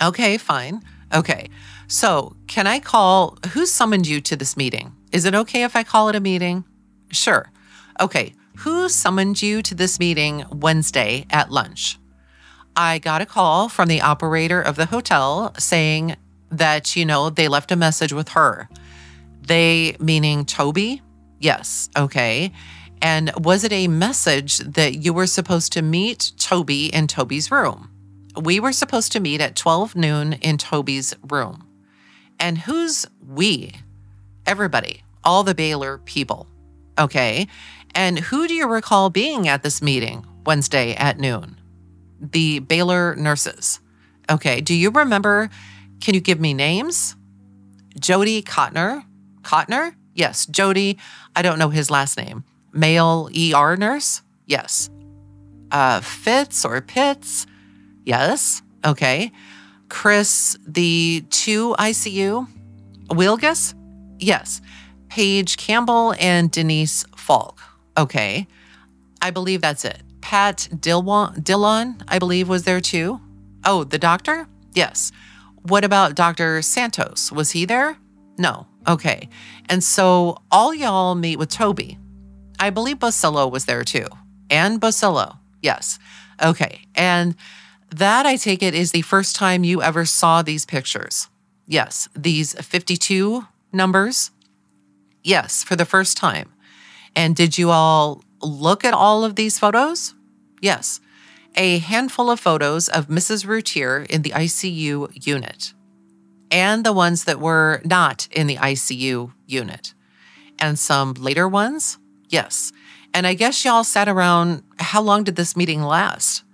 Okay, fine. Okay. So, can I call who summoned you to this meeting? Is it okay if I call it a meeting? Sure. Okay, who summoned you to this meeting Wednesday at lunch? I got a call from the operator of the hotel saying that, you know, they left a message with her. They, meaning Toby? Yes, okay. And was it a message that you were supposed to meet Toby in Toby's room? We were supposed to meet at 12 noon in Toby's room. And who's we? Everybody, all the Baylor people. Okay. And who do you recall being at this meeting Wednesday at noon? The Baylor nurses. Okay. Do you remember? Can you give me names? Jody Cotner. Cotner? Yes, Jody. I don't know his last name. Male ER nurse? Yes. Uh, Fitz or Pitts? Yes. Okay. Chris, the two ICU? Wilgus? Yes. Paige Campbell and Denise Falk. Okay. I believe that's it. Pat Dillon, Dillon, I believe, was there too. Oh, the doctor? Yes. What about Dr. Santos? Was he there? No. Okay. And so all y'all meet with Toby. I believe Bosillo was there too. And Bosillo. Yes. Okay. And that, I take it, is the first time you ever saw these pictures. Yes. These 52 numbers. Yes, for the first time. And did you all look at all of these photos? Yes. A handful of photos of Mrs. Routier in the ICU unit and the ones that were not in the ICU unit. And some later ones? Yes. And I guess y'all sat around. How long did this meeting last?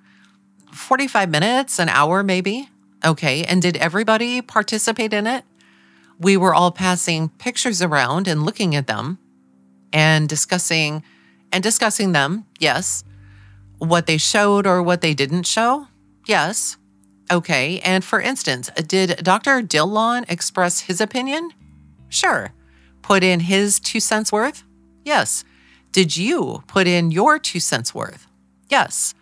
45 minutes, an hour maybe? Okay. And did everybody participate in it? We were all passing pictures around and looking at them and discussing and discussing them. Yes. What they showed or what they didn't show? Yes. Okay. And for instance, did Dr. Dillon express his opinion? Sure. Put in his two cents worth? Yes. Did you put in your two cents worth? Yes.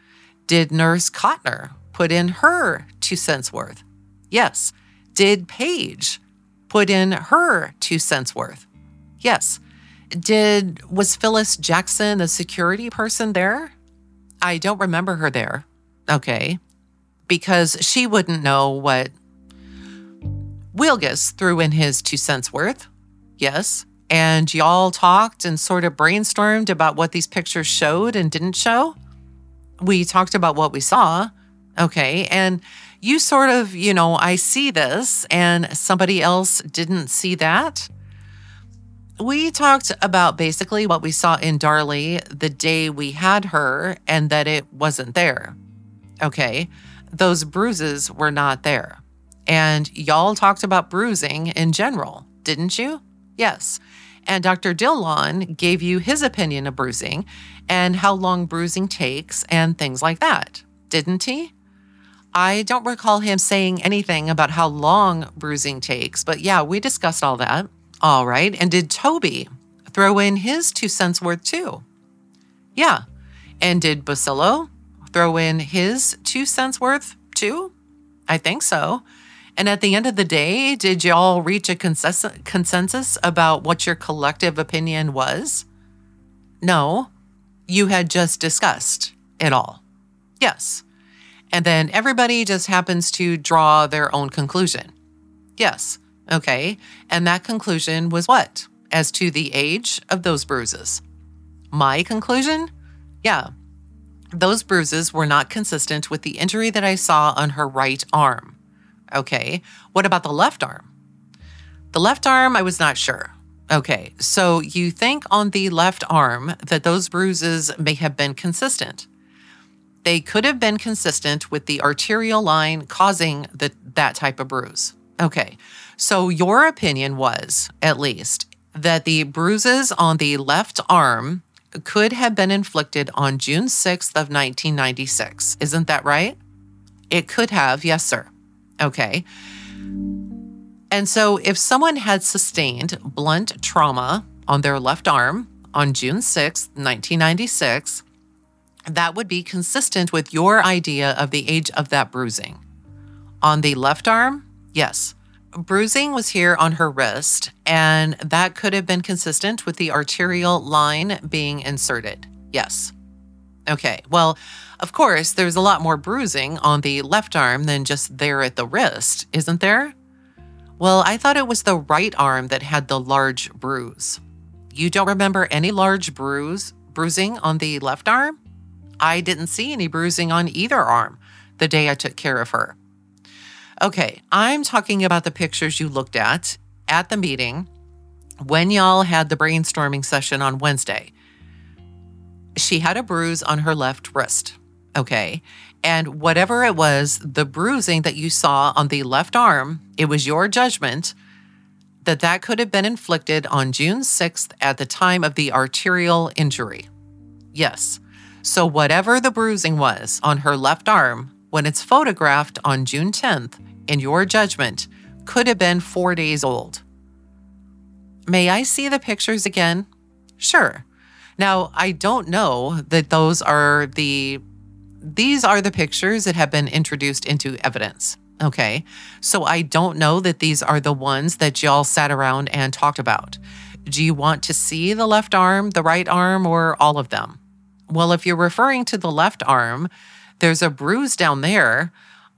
Did Nurse Cotner put in her two cents worth? Yes. Did Paige put in her two cents worth? Yes. Did was Phyllis Jackson a security person there? I don't remember her there. Okay because she wouldn't know what Wilgus threw in his two cents worth. Yes. And y'all talked and sort of brainstormed about what these pictures showed and didn't show. We talked about what we saw. Okay. And you sort of, you know, I see this and somebody else didn't see that. We talked about basically what we saw in Darlie the day we had her and that it wasn't there. Okay those bruises were not there. And y'all talked about bruising in general, didn't you? Yes. And Dr. Dillon gave you his opinion of bruising and how long bruising takes and things like that, didn't he? I don't recall him saying anything about how long bruising takes, but yeah, we discussed all that. All right. And did Toby throw in his two cents worth too? Yeah. And did Basillo throw in his two cents worth too? I think so. And at the end of the day, did y'all reach a consensus about what your collective opinion was? No, you had just discussed it all. Yes. And then everybody just happens to draw their own conclusion. Yes. Okay. And that conclusion was what? As to the age of those bruises. My conclusion? Yeah, those bruises were not consistent with the injury that I saw on her right arm. Okay, what about the left arm? The left arm, I was not sure. Okay, so you think on the left arm that those bruises may have been consistent. They could have been consistent with the arterial line causing the, that type of bruise. Okay, so your opinion was, at least, that the bruises on the left arm could have been inflicted on June 6th of 1996. Isn't that right? It could have, yes, sir. Okay. And so if someone had sustained blunt trauma on their left arm on June 6th, 1996, that would be consistent with your idea of the age of that bruising. On the left arm, yes. Bruising was here on her wrist, and that could have been consistent with the arterial line being inserted. Yes. Okay, well, of course, there's a lot more bruising on the left arm than just there at the wrist, isn't there? Well, I thought it was the right arm that had the large bruise. You don't remember any large bruise bruising on the left arm? I didn't see any bruising on either arm the day I took care of her. Okay, I'm talking about the pictures you looked at at the meeting when y'all had the brainstorming session on Wednesday. She had a bruise on her left wrist. Okay. And whatever it was, the bruising that you saw on the left arm, it was your judgment that that could have been inflicted on June 6th at the time of the arterial injury. Yes. So, whatever the bruising was on her left arm when it's photographed on June 10th, in your judgment, could have been four days old. May I see the pictures again? Sure. Now, I don't know that those are the these are the pictures that have been introduced into evidence. Okay. So I don't know that these are the ones that y'all sat around and talked about. Do you want to see the left arm, the right arm, or all of them? Well, if you're referring to the left arm, there's a bruise down there.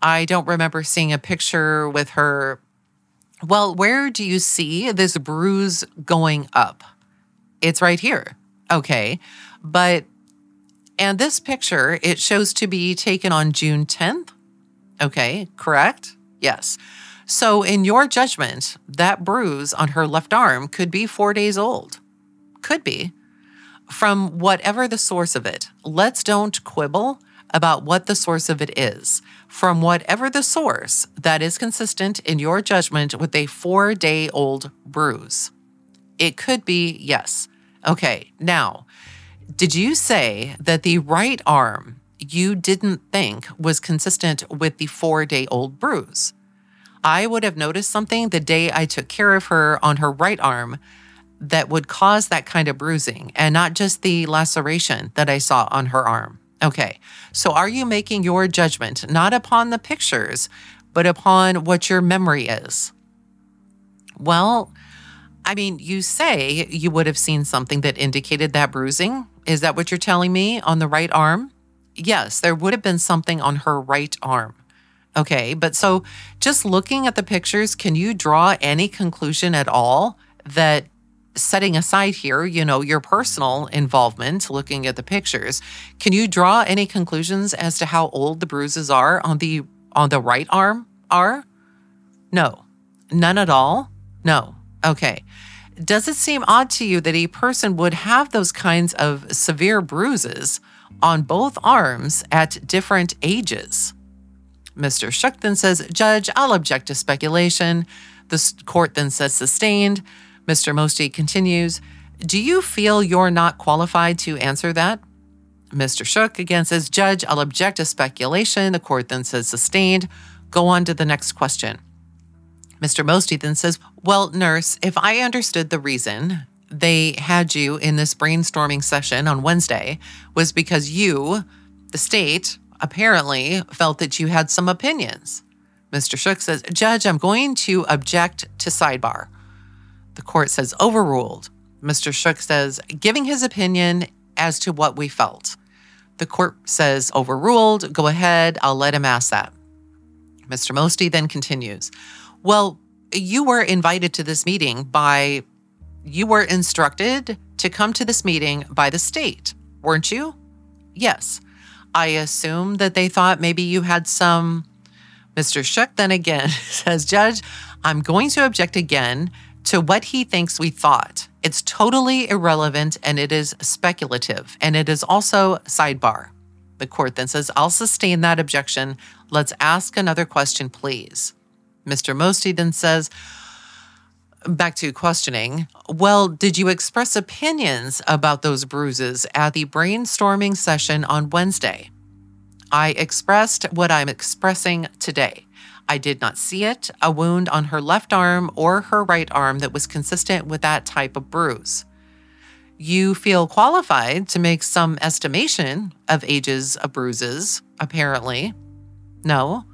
I don't remember seeing a picture with her. Well, where do you see this bruise going up? It's right here. Okay. But, and this picture, it shows to be taken on June 10th. Okay. Correct? Yes. So, in your judgment, that bruise on her left arm could be four days old. Could be. From whatever the source of it, let's don't quibble about what the source of it is. From whatever the source, that is consistent in your judgment with a four day old bruise. It could be yes. Okay, now, did you say that the right arm you didn't think was consistent with the four day old bruise? I would have noticed something the day I took care of her on her right arm that would cause that kind of bruising and not just the laceration that I saw on her arm. Okay, so are you making your judgment not upon the pictures, but upon what your memory is? Well, I mean, you say you would have seen something that indicated that bruising. Is that what you're telling me on the right arm? Yes, there would have been something on her right arm. Okay, but so just looking at the pictures, can you draw any conclusion at all that setting aside here, you know, your personal involvement looking at the pictures, can you draw any conclusions as to how old the bruises are on the on the right arm are? No. None at all? No. Okay. Does it seem odd to you that a person would have those kinds of severe bruises on both arms at different ages? Mr. Shook then says, Judge, I'll object to speculation. The court then says sustained. Mr. Mosty continues, Do you feel you're not qualified to answer that? Mr. Shook again says, Judge, I'll object to speculation. The court then says sustained. Go on to the next question. Mr. Mosty then says, Well, nurse, if I understood the reason they had you in this brainstorming session on Wednesday was because you, the state, apparently felt that you had some opinions. Mr. Shook says, Judge, I'm going to object to sidebar. The court says overruled. Mr. Shook says giving his opinion as to what we felt. The court says overruled. Go ahead. I'll let him ask that. Mr. Mosty then continues Well, you were invited to this meeting by, you were instructed to come to this meeting by the state, weren't you? Yes. I assume that they thought maybe you had some. Mr. Shook then again says, Judge, I'm going to object again to what he thinks we thought. It's totally irrelevant and it is speculative. And it is also sidebar. The court then says, I'll sustain that objection. Let's ask another question, please. Mr. Mosty then says, back to questioning, well, did you express opinions about those bruises at the brainstorming session on Wednesday? I expressed what I'm expressing today. I did not see it, a wound on her left arm or her right arm that was consistent with that type of bruise. You feel qualified to make some estimation of ages of bruises, apparently. No.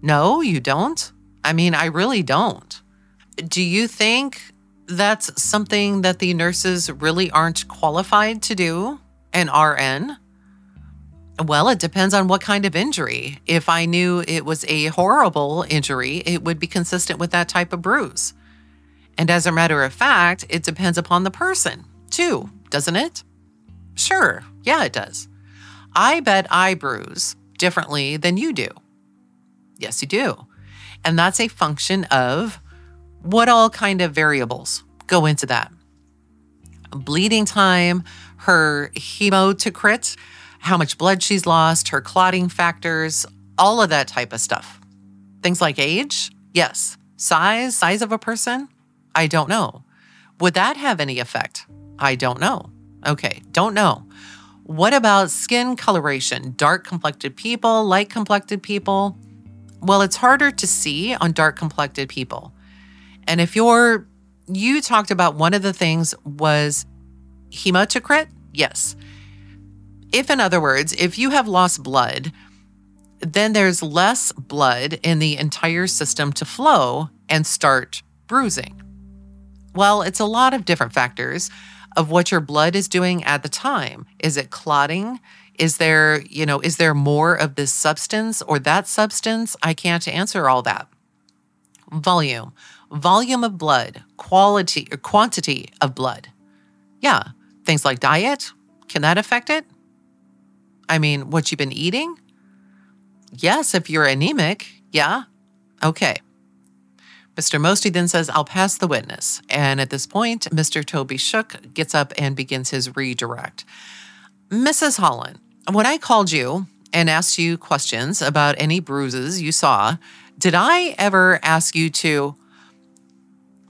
No, you don't? I mean, I really don't. Do you think that's something that the nurses really aren't qualified to do? An RN? Well, it depends on what kind of injury. If I knew it was a horrible injury, it would be consistent with that type of bruise. And as a matter of fact, it depends upon the person, too, doesn't it? Sure, yeah, it does. I bet I bruise differently than you do. Yes, you do. And that's a function of what all kind of variables go into that. Bleeding time, her hematocrit, how much blood she's lost, her clotting factors, all of that type of stuff. Things like age, yes. Size, size of a person, I don't know. Would that have any effect? I don't know. Okay, don't know. What about skin coloration? Dark complected people, light complected people? Well, it's harder to see on dark complected people. And if you're, you talked about one of the things was hematocrit? Yes. If, in other words, if you have lost blood, then there's less blood in the entire system to flow and start bruising. Well, it's a lot of different factors of what your blood is doing at the time. Is it clotting? Is there, you know, is there more of this substance or that substance? I can't answer all that. Volume, volume of blood, quality or quantity of blood. Yeah, things like diet, can that affect it? I mean, what you've been eating? Yes, if you're anemic, yeah. Okay. Mr. Mosty then says, I'll pass the witness. And at this point, Mr. Toby Shook gets up and begins his redirect. Mrs. Hollon, when I called you and asked you questions about any bruises you saw, did I ever ask you to?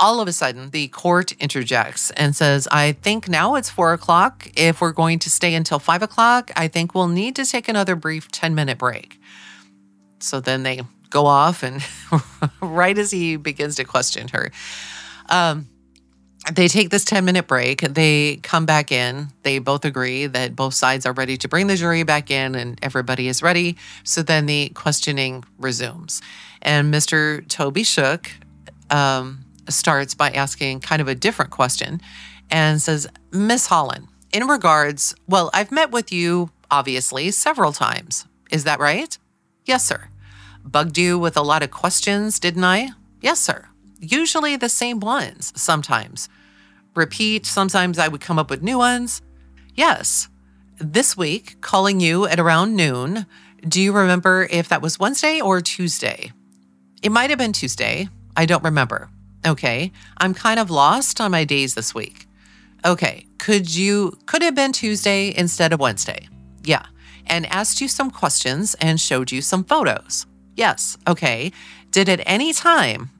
All of a sudden, the court interjects and says, I think now it's four o'clock. If we're going to stay until five o'clock, I think we'll need to take another brief 10 minute break. So then they go off, and right as he begins to question her, um, they take this 10 minute break. They come back in. They both agree that both sides are ready to bring the jury back in and everybody is ready. So then the questioning resumes. And Mr. Toby Shook um, starts by asking kind of a different question and says, Miss Hollon, in regards, well, I've met with you obviously several times. Is that right? Yes, sir. Bugged you with a lot of questions, didn't I? Yes, sir. Usually the same ones, sometimes. Repeat, sometimes I would come up with new ones. Yes. This week, calling you at around noon, do you remember if that was Wednesday or Tuesday? It might have been Tuesday. I don't remember. Okay. I'm kind of lost on my days this week. Okay. Could you, could it have been Tuesday instead of Wednesday? Yeah. And asked you some questions and showed you some photos. Yes. Okay. Did at any time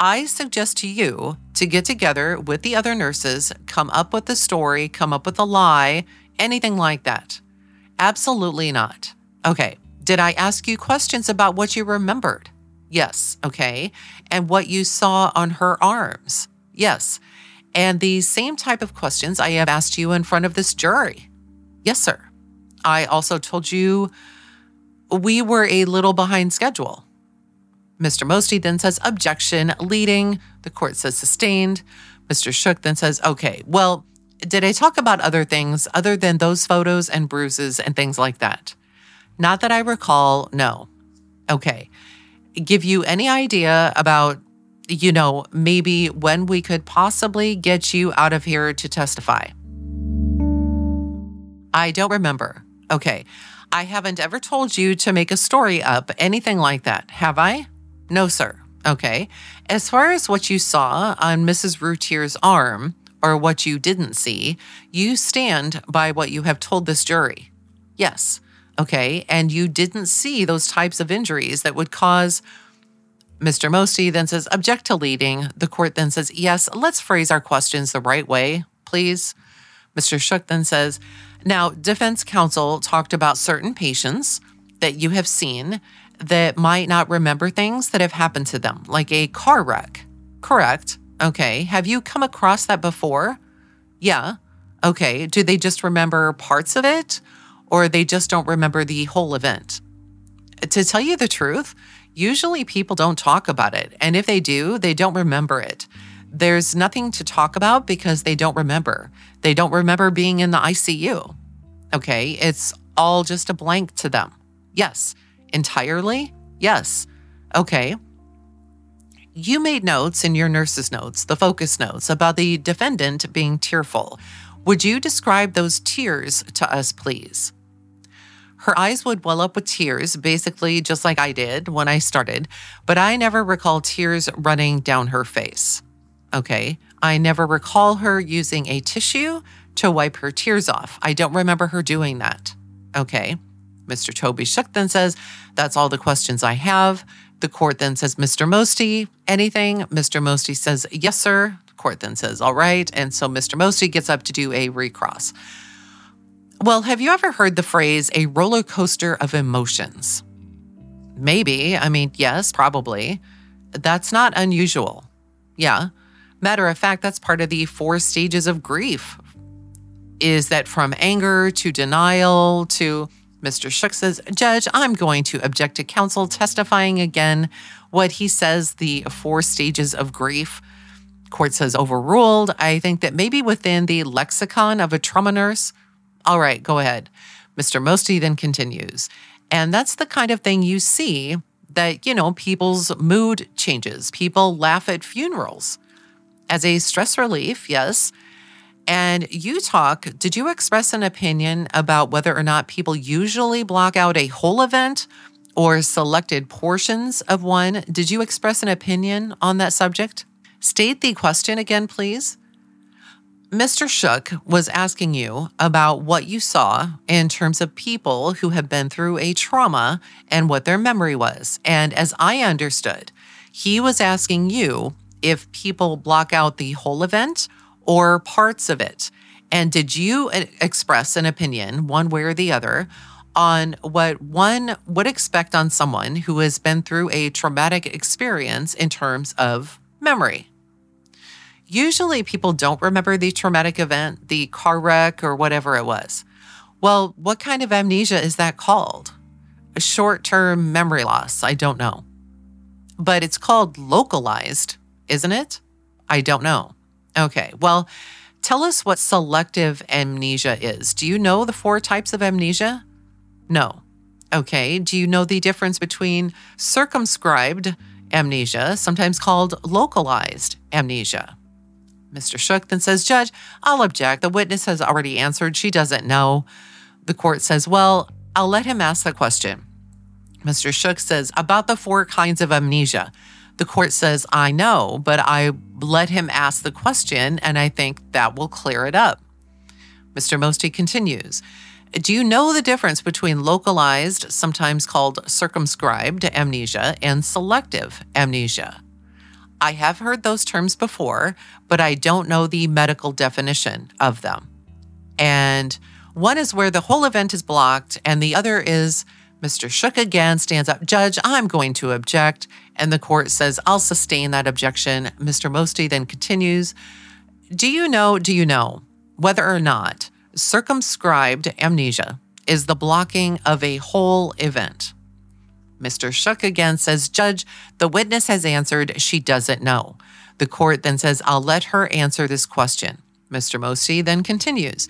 I suggest to you to get together with the other nurses, come up with a story, come up with a lie, anything like that? Absolutely not. Okay. Did I ask you questions about what you remembered? Yes. Okay. And what you saw on her arms? Yes. And the same type of questions I have asked you in front of this jury? Yes, sir. I also told you we were a little behind schedule. Mr. Mosty then says objection, leading. The court says sustained. Mr. Shook then says, okay, well, did I talk about other things other than those photos and bruises and things like that? Not that I recall, no. Okay. Give you any idea about, you know, maybe when we could possibly get you out of here to testify? I don't remember. Okay. I haven't ever told you to make a story up, anything like that, have I? No, sir. Okay. As far as what you saw on Mrs. Routier's arm, or what you didn't see, you stand by what you have told this jury. Yes. Okay. And you didn't see those types of injuries that would cause. Mr. Mosty then says, object to leading. The court then says, yes, let's phrase our questions the right way, please. Mr. Shook then says, now, defense counsel talked about certain patients that you have seen that might not remember things that have happened to them, like a car wreck. Correct. Okay. Have you come across that before? Yeah. Okay. Do they just remember parts of it or they just don't remember the whole event? To tell you the truth, usually people don't talk about it. And if they do, they don't remember it. There's nothing to talk about because they don't remember. They don't remember being in the ICU. Okay. It's all just a blank to them. Yes. Entirely? Yes. Okay. You made notes in your nurse's notes, the focus notes, about the defendant being tearful. Would you describe those tears to us, please? Her eyes would well up with tears, basically just like I did when I started, but I never recall tears running down her face. Okay. I never recall her using a tissue to wipe her tears off. I don't remember her doing that. Okay. Mr. Toby Shook then says, That's all the questions I have. The court then says, Mr. Mosty, anything? Mr. Mosty says, Yes, sir. The court then says, All right. And so Mr. Mosty gets up to do a recross. Well, have you ever heard the phrase a roller coaster of emotions? Maybe. I mean, yes, probably. That's not unusual. Yeah. Matter of fact, that's part of the four stages of grief. Is that from anger to denial to Mr. Shook says, Judge, I'm going to object to counsel testifying again what he says the four stages of grief. Court says overruled. I think that maybe within the lexicon of a trauma nurse, all right, go ahead. Mr. Mosty then continues. And that's the kind of thing you see that, you know, people's mood changes. People laugh at funerals as a stress relief, yes. And you talk, did you express an opinion about whether or not people usually block out a whole event or selected portions of one? Did you express an opinion on that subject? State the question again, please. Mr. Shook was asking you about what you saw in terms of people who have been through a trauma and what their memory was. And as I understood, he was asking you if people block out the whole event or parts of it. And did you uh, express an opinion, one way or the other, on what one would expect on someone who has been through a traumatic experience in terms of memory? Usually, people don't remember the traumatic event, the car wreck, or whatever it was. Well, what kind of amnesia is that called? A short term memory loss. I don't know. But it's called localized, isn't it? I don't know. Okay, well, tell us what selective amnesia is. Do you know the four types of amnesia? No. Okay, do you know the difference between circumscribed amnesia, sometimes called localized amnesia? Mr. Shook then says, Judge, I'll object. The witness has already answered. She doesn't know. The court says, Well, I'll let him ask the question. Mr. Shook says, About the four kinds of amnesia. The court says, I know, but I let him ask the question, and I think that will clear it up. Mr. Mosty continues, do you know the difference between localized, sometimes called circumscribed amnesia, and selective amnesia? I have heard those terms before, but I don't know the medical definition of them. And one is where the whole event is blocked, and the other is Mr. Shook again stands up. Judge, I'm going to object. And the court says, I'll sustain that objection. Mr. Mosty then continues Do you know, do you know whether or not circumscribed amnesia is the blocking of a whole event? Mr. Shook again says, Judge, the witness has answered she doesn't know. The court then says, I'll let her answer this question. Mr. Mosty then continues,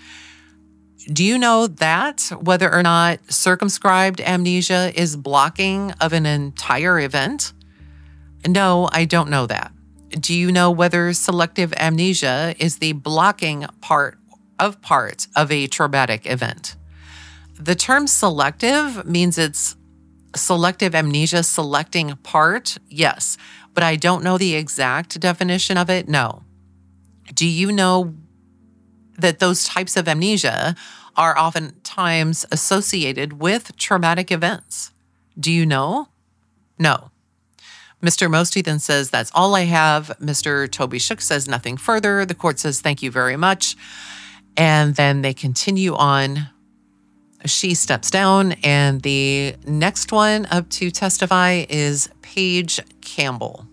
Do you know that whether or not circumscribed amnesia is blocking of an entire event? No, I don't know that. Do you know whether selective amnesia is the blocking part of part of a traumatic event? The term selective means it's selective amnesia selecting part? Yes, but I don't know the exact definition of it. No. Do you know that those types of amnesia are oftentimes associated with traumatic events? Do you know? No. Mr. Mosty then says, That's all I have. Mr. Toby Shook says nothing further. The court says, Thank you very much. And then they continue on she steps down, and the next one up to testify is Paige Campbell.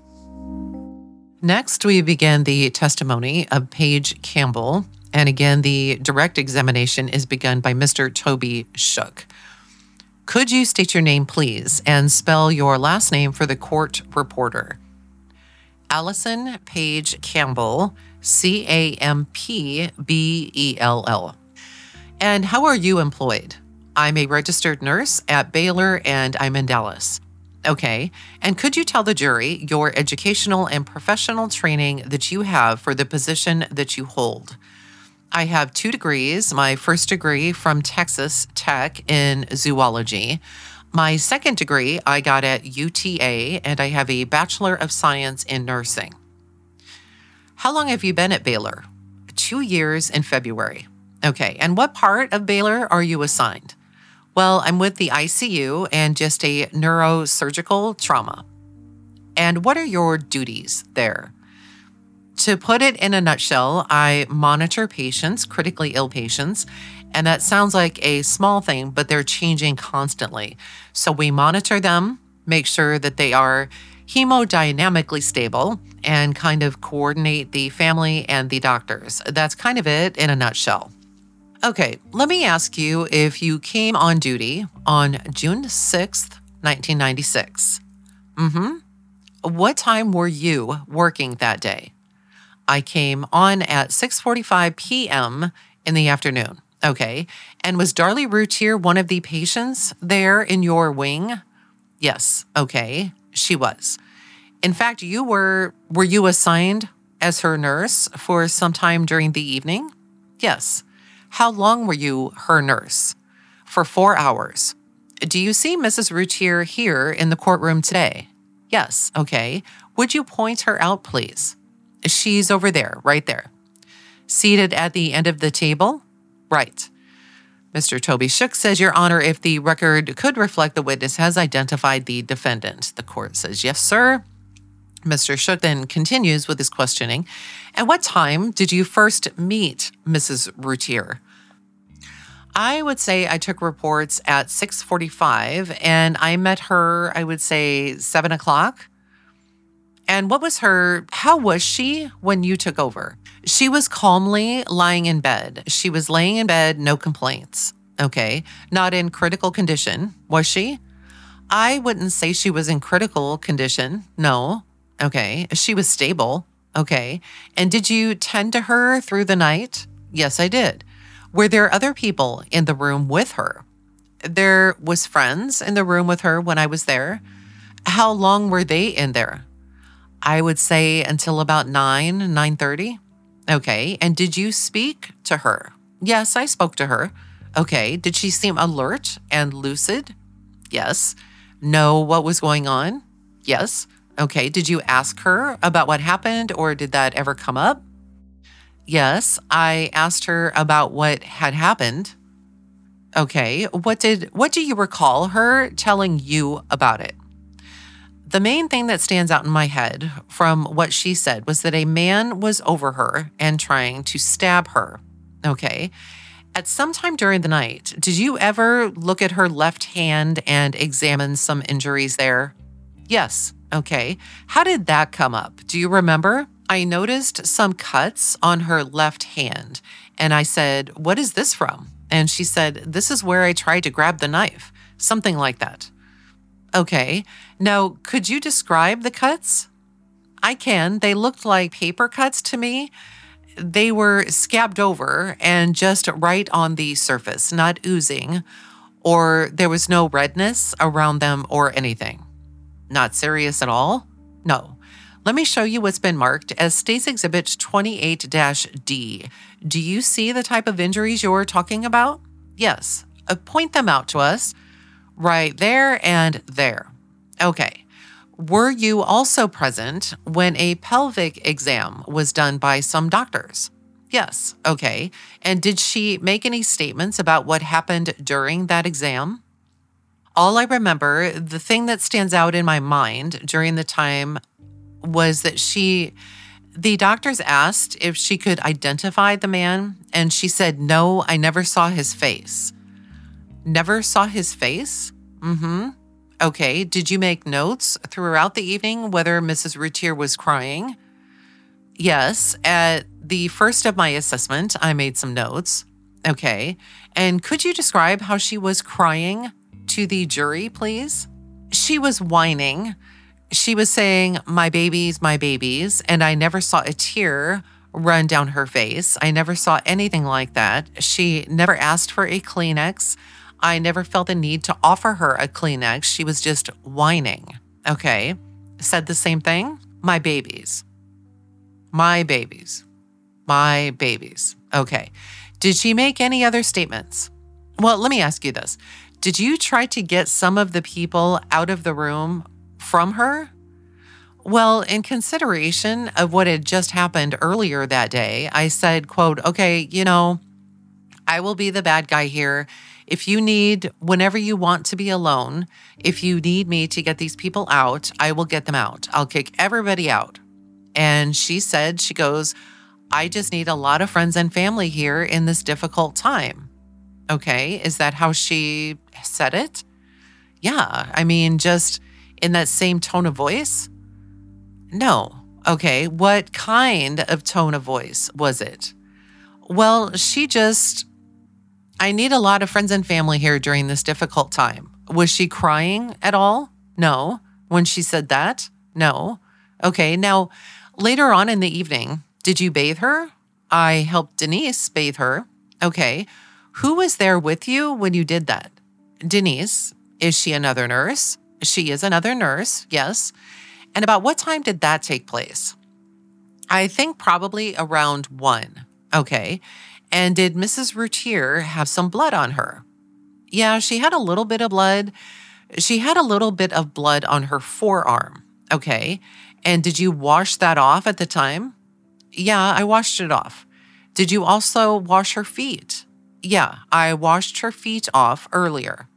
Next, we begin the testimony of Paige Campbell. And again, the direct examination is begun by Mr. Toby Shook. Could you state your name, please, and spell your last name for the court reporter? Allison Paige Campbell, C A M P B E L L. And how are you employed? I'm a registered nurse at Baylor and I'm in Dallas. Okay. And could you tell the jury your educational and professional training that you have for the position that you hold? I have two degrees my first degree from Texas Tech in zoology. My second degree I got at UTA, and I have a Bachelor of Science in Nursing. How long have you been at Baylor? Two years in February. Okay. And what part of Baylor are you assigned? Well, I'm with the ICU and just a neurosurgical trauma. And what are your duties there? To put it in a nutshell, I monitor patients, critically ill patients, and that sounds like a small thing, but they're changing constantly. So we monitor them, make sure that they are hemodynamically stable, and kind of coordinate the family and the doctors. That's kind of it in a nutshell. Okay, let me ask you if you came on duty on June 6th, 1996. Mm hmm. What time were you working that day? I came on at 6:45 p.m. in the afternoon. Okay. And was Darlie Routier one of the patients there in your wing? Yes. Okay. She was. In fact, you were were you assigned as her nurse for some time during the evening? Yes. How long were you her nurse? For four hours. Do you see Mrs. Routier here in the courtroom today? Yes. Okay. Would you point her out, please? She's over there, right there. Seated at the end of the table? Right. Mr. Toby Shook says, Your Honor, if the record could reflect the witness has identified the defendant. The court says, Yes, sir. Mr. Shook then continues with his questioning. At what time did you first meet Mrs. Routier? I would say I took reports at 6:45, and I met her. I would say seven o'clock. And what was her? How was she when you took over? She was calmly lying in bed. She was laying in bed, no complaints. Okay, not in critical condition, was she? I wouldn't say she was in critical condition. No. Okay. She was stable. Okay. And did you tend to her through the night? Yes, I did. Were there other people in the room with her? There was friends in the room with her when I was there. How long were they in there? I would say until about 9, 9:30. Okay. And did you speak to her? Yes, I spoke to her. Okay. Did she seem alert and lucid? Yes. Know what was going on? Yes. Okay. Did you ask her about what happened or did that ever come up? Yes, I asked her about what had happened. Okay. What did what do you recall her telling you about it? The main thing that stands out in my head from what she said was that a man was over her and trying to stab her. Okay. At some time during the night, did you ever look at her left hand and examine some injuries there? Yes. Okay. How did that come up? Do you remember? I noticed some cuts on her left hand and I said, What is this from? And she said, This is where I tried to grab the knife, something like that. Okay. Now, could you describe the cuts? I can. They looked like paper cuts to me. They were scabbed over and just right on the surface, not oozing, or there was no redness around them or anything. Not serious at all? No. Let me show you what's been marked as State's Exhibit 28 D. Do you see the type of injuries you're talking about? Yes. Uh, point them out to us right there and there. Okay. Were you also present when a pelvic exam was done by some doctors? Yes. Okay. And did she make any statements about what happened during that exam? All I remember, the thing that stands out in my mind during the time was that she, the doctors asked if she could identify the man, and she said, No, I never saw his face. Never saw his face? Mm hmm. Okay. Did you make notes throughout the evening whether Mrs. Routier was crying? Yes. At the first of my assessment, I made some notes. Okay. And could you describe how she was crying? to the jury, please? She was whining. She was saying, My babies, my babies. And I never saw a tear run down her face. I never saw anything like that. She never asked for a Kleenex. I never felt the need to offer her a Kleenex. She was just whining. Okay. Said the same thing. My babies. My babies. My babies. Okay. Did she make any other statements? Well, let me ask you this. Did you try to get some of the people out of the room from her? Well, in consideration of what had just happened earlier that day, I said, quote, okay, you know, I will be the bad guy here. If you need, whenever you want to be alone, if you need me to get these people out, I will get them out. I'll kick everybody out. And she said, she goes, I just need a lot of friends and family here in this difficult time. Okay. Is that how she said it? Yeah. I mean, just in that same tone of voice? No. Okay. What kind of tone of voice was it? Well, she just, I need a lot of friends and family here during this difficult time. Was she crying at all? No. When she said that? No. Okay. Now, later on in the evening, did you bathe her? I helped Denise bathe her. Okay. Who was there with you when you did that? Denise. Is she another nurse? She is another nurse, yes. And about what time did that take place? I think probably around one. Okay. And did Mrs. Routier have some blood on her? Yeah, she had a little bit of blood. She had a little bit of blood on her forearm. Okay. And did you wash that off at the time? Yeah, I washed it off. Did you also wash her feet? Yeah, I washed her feet off earlier.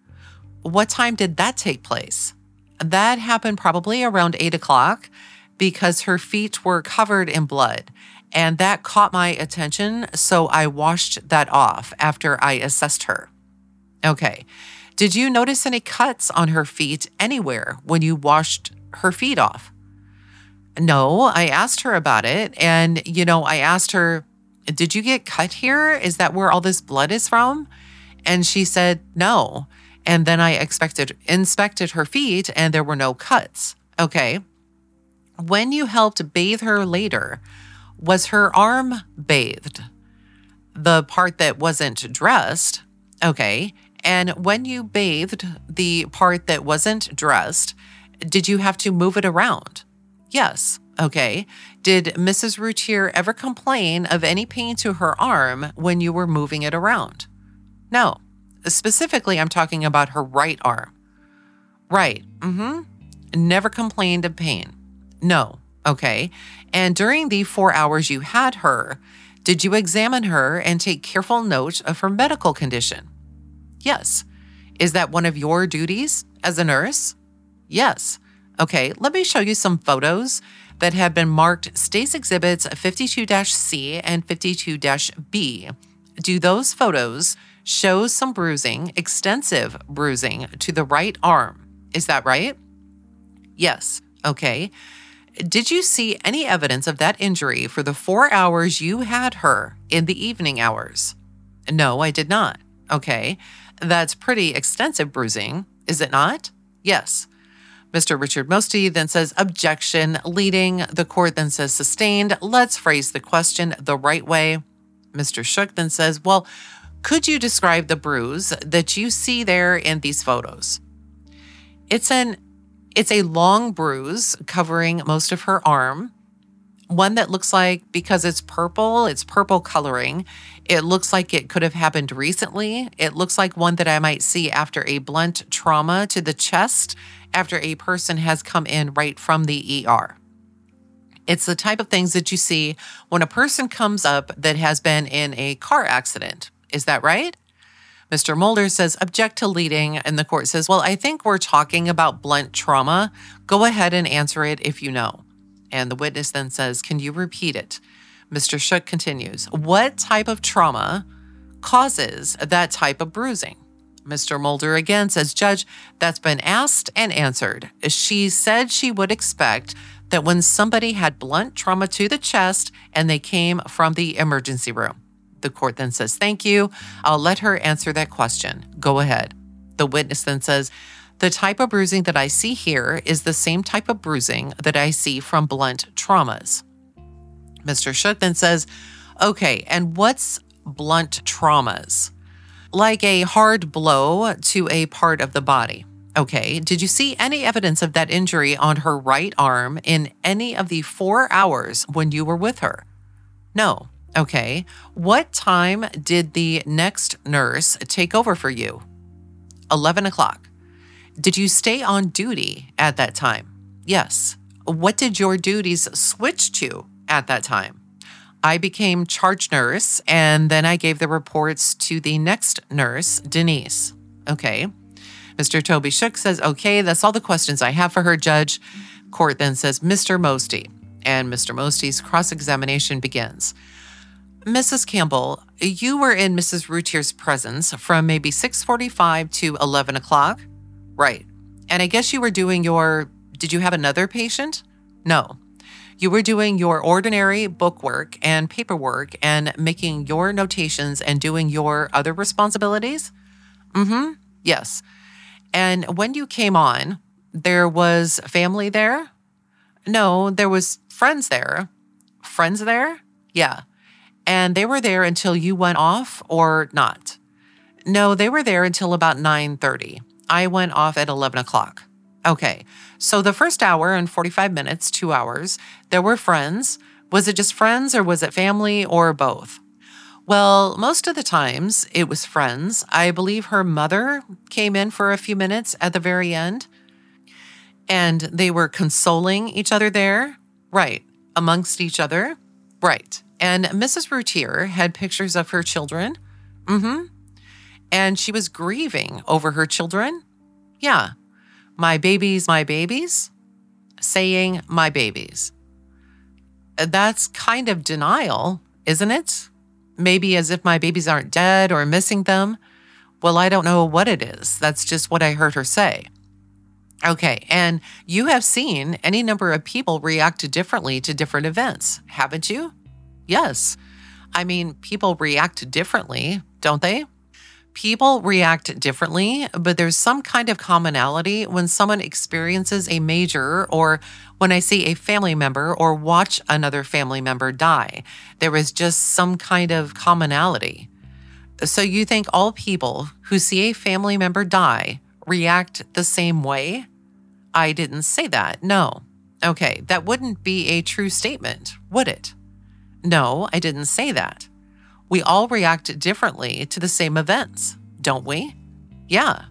What time did that take place? That happened probably around eight o'clock because her feet were covered in blood. And that caught my attention. So I washed that off after I assessed her. Okay. Did you notice any cuts on her feet anywhere when you washed her feet off? No, I asked her about it. And, you know, I asked her, Did you get cut here? Is that where all this blood is from? And she said, No. And then I expected inspected her feet and there were no cuts. Okay. When you helped bathe her later, was her arm bathed? The part that wasn't dressed. Okay. And when you bathed the part that wasn't dressed, did you have to move it around? Yes. Okay. Did Mrs. Routier ever complain of any pain to her arm when you were moving it around? No. Specifically, I'm talking about her right arm. Right. Mm hmm. Never complained of pain. No. Okay. And during the four hours you had her, did you examine her and take careful note of her medical condition? Yes. Is that one of your duties as a nurse? Yes. Okay, let me show you some photos that have been marked State's Exhibits 52 C and 52 B. Do those photos shows some bruising, extensive bruising to the right arm. Is that right? Yes. Okay. Did you see any evidence of that injury for the four hours you had her in the evening hours? No, I did not. Okay. That's pretty extensive bruising, is it not? Yes. Mr. Richard Mosty then says objection, leading. The court then says sustained. Let's phrase the question the right way. Mr. Shook then says, well, could you describe the bruise that you see there in these photos? It's an it's a long bruise covering most of her arm. One that looks like because it's purple, it's purple coloring. It looks like it could have happened recently. It looks like one that I might see after a blunt trauma to the chest after a person has come in right from the ER. It's the type of things that you see when a person comes up that has been in a car accident is that right? Mr. Mulder says, object to leading. And the court says, well, I think we're talking about blunt trauma. Go ahead and answer it if you know. And the witness then says, can you repeat it? Mr. Shook continues, what type of trauma causes that type of bruising? Mr. Mulder again says, Judge, that's been asked and answered. She said she would expect that when somebody had blunt trauma to the chest and they came from the emergency room. The court then says, Thank you. I'll let her answer that question. Go ahead. The witness then says, The type of bruising that I see here is the same type of bruising that I see from blunt traumas. Mr. Shook then says, Okay, and what's blunt traumas? Like a hard blow to a part of the body. Okay, did you see any evidence of that injury on her right arm in any of the four hours when you were with her? No. Okay, what time did the next nurse take over for you? 11 o'clock. Did you stay on duty at that time? Yes. What did your duties switch to at that time? I became charge nurse and then I gave the reports to the next nurse, Denise. Okay. Mr. Toby Shook says, Okay, that's all the questions I have for her, Judge. Court then says, Mr. Mosty. And Mr. Mosty's cross examination begins. Mrs. Campbell, you were in Mrs. Routier's presence from maybe 6:45 to 11 o'clock, right? And I guess you were doing your. Did you have another patient? No. You were doing your ordinary bookwork and paperwork and making your notations and doing your other responsibilities? Mm-hmm. Yes. And when you came on, there was family there? No, there was friends there. Friends there? Yeah. And they were there until you went off or not? No, they were there until about 9:30. I went off at 11 o'clock. Okay. So the first hour and 45 minutes, two hours, there were friends. Was it just friends or was it family or both? Well, most of the times it was friends. I believe her mother came in for a few minutes at the very end and they were consoling each other there. Right. Amongst each other. Right. And Mrs. Routier had pictures of her children. Mm hmm. And she was grieving over her children. Yeah. My babies, my babies. Saying my babies. That's kind of denial, isn't it? maybe as if my babies aren't dead or missing them. Well, I don't know what it is. That's just what I heard her say. Okay, and you have seen any number of people react differently to different events, haven't you? Yes. I mean, people react differently, don't they? People react differently, but there's some kind of commonality when someone experiences a major or when I see a family member or watch another family member die. There is just some kind of commonality. So you think all people who see a family member die react the same way? I didn't say that. No. Okay, that wouldn't be a true statement, would it? No, I didn't say that we all react differently to the same events, don't we? Yeah.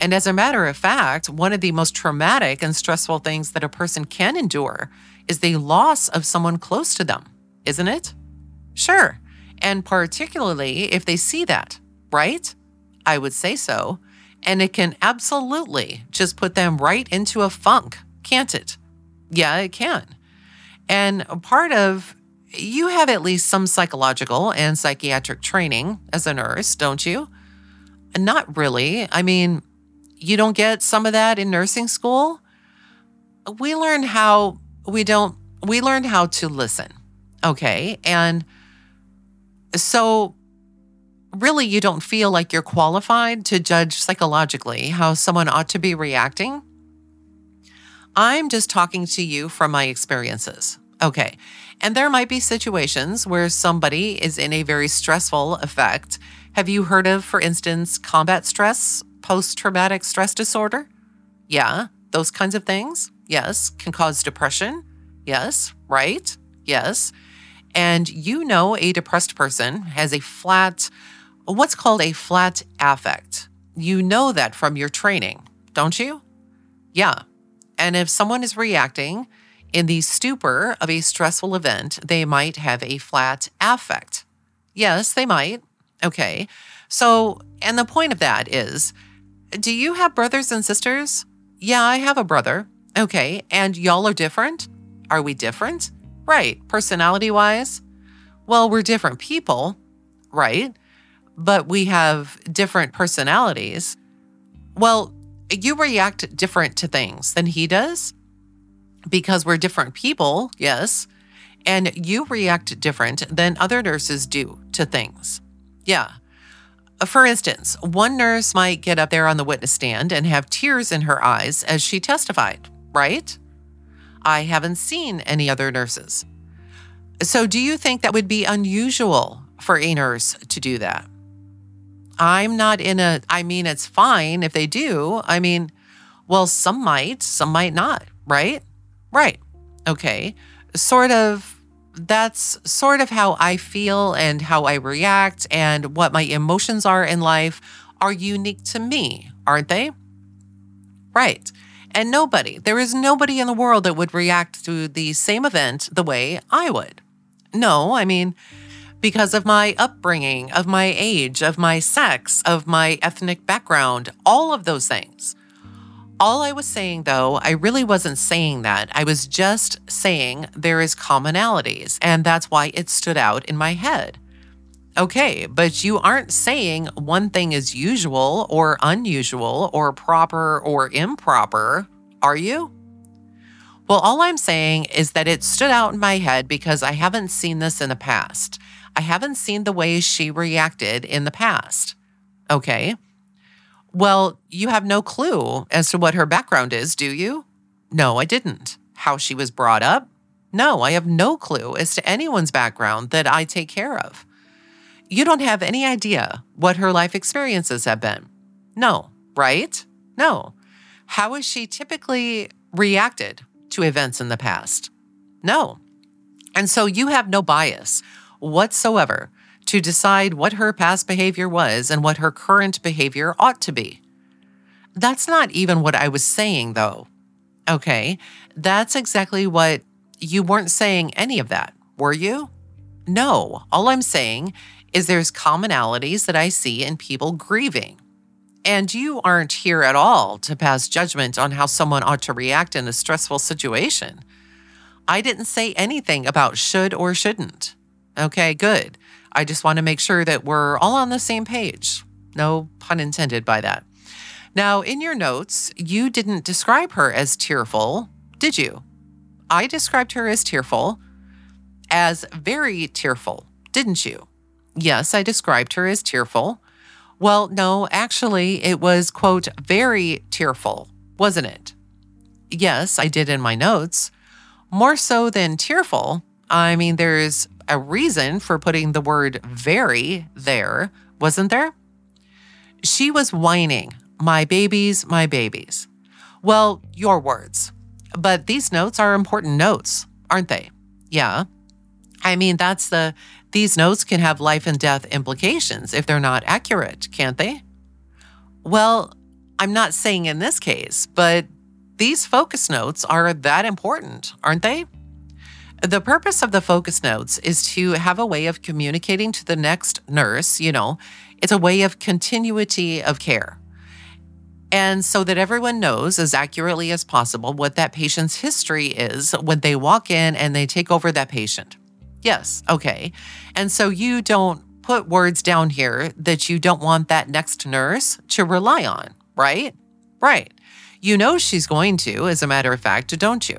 And as a matter of fact, one of the most traumatic and stressful things that a person can endure is the loss of someone close to them, isn't it? Sure. And particularly if they see that, right? I would say so. And it can absolutely just put them right into a funk, can't it? Yeah, it can. And a part of you have at least some psychological and psychiatric training as a nurse, don't you? Not really. I mean, you don't get some of that in nursing school. We learn how we don't, we learned how to listen. Okay. And so, really, you don't feel like you're qualified to judge psychologically how someone ought to be reacting. I'm just talking to you from my experiences. Okay. And there might be situations where somebody is in a very stressful effect. Have you heard of, for instance, combat stress, post traumatic stress disorder? Yeah, those kinds of things. Yes, can cause depression. Yes, right? Yes. And you know, a depressed person has a flat, what's called a flat affect. You know that from your training, don't you? Yeah. And if someone is reacting in the stupor of a stressful event, they might have a flat affect. Yes, they might. Okay. So, and the point of that is do you have brothers and sisters? Yeah, I have a brother. Okay. And y'all are different? Are we different? Right. Personality wise? Well, we're different people, right? But we have different personalities. Well, you react different to things than he does because we're different people, yes, and you react different than other nurses do to things. Yeah. Uh, for instance, one nurse might get up there on the witness stand and have tears in her eyes as she testified, right? I haven't seen any other nurses. So, do you think that would be unusual for a nurse to do that? I'm not in a, I mean, it's fine if they do. I mean, well, some might, some might not, right? Right. Okay. Sort of that's sort of how I feel and how I react and what my emotions are in life are unique to me, aren't they? Right. And nobody, there is nobody in the world that would react to the same event the way I would. No, I mean, because of my upbringing, of my age, of my sex, of my ethnic background, all of those things. All I was saying, though, I really wasn't saying that. I was just saying there is commonalities, and that's why it stood out in my head. Okay, but you aren't saying one thing is usual or unusual or proper or improper, are you? Well, all I'm saying is that it stood out in my head because I haven't seen this in the past. I haven't seen the way she reacted in the past. Okay. Well, you have no clue as to what her background is, do you? No, I didn't. How she was brought up? No, I have no clue as to anyone's background that I take care of. You don't have any idea what her life experiences have been. No, right? No. How has she typically reacted to events in the past? No. And so you have no bias whatsoever to decide what her past behavior was and what her current behavior ought to be. That's not even what I was saying, though. Okay, that's exactly what you weren't saying any of that, were you? No, all I'm saying is there's commonalities that I see in people grieving. And you aren't here at all to pass judgment on how someone ought to react in a stressful situation. I didn't say anything about should or shouldn't. Okay, good. I just want to make sure that we're all on the same page. No pun intended by that. Now, in your notes, you didn't describe her as tearful, did you? I described her as tearful, as very tearful, didn't you? Yes, I described her as tearful. Well, no, actually, it was, quote, very tearful, wasn't it? Yes, I did in my notes. More so than tearful. I mean, there's a reason for putting the word very there, wasn't there? She was whining, My babies, my babies. Well, your words. But these notes are important notes, aren't they? Yeah. I mean, that's the, these notes can have life and death implications if they're not accurate, can't they? Well, I'm not saying in this case, but these focus notes are that important, aren't they? The purpose of the focus notes is to have a way of communicating to the next nurse, you know, it's a way of continuity of care. And so that everyone knows as accurately as possible what that patient's history is when they walk in and they take over that patient. Yes, okay. And so you don't put words down here that you don't want that next nurse to rely on, right? Right. You know she's going to, as a matter of fact, don't you?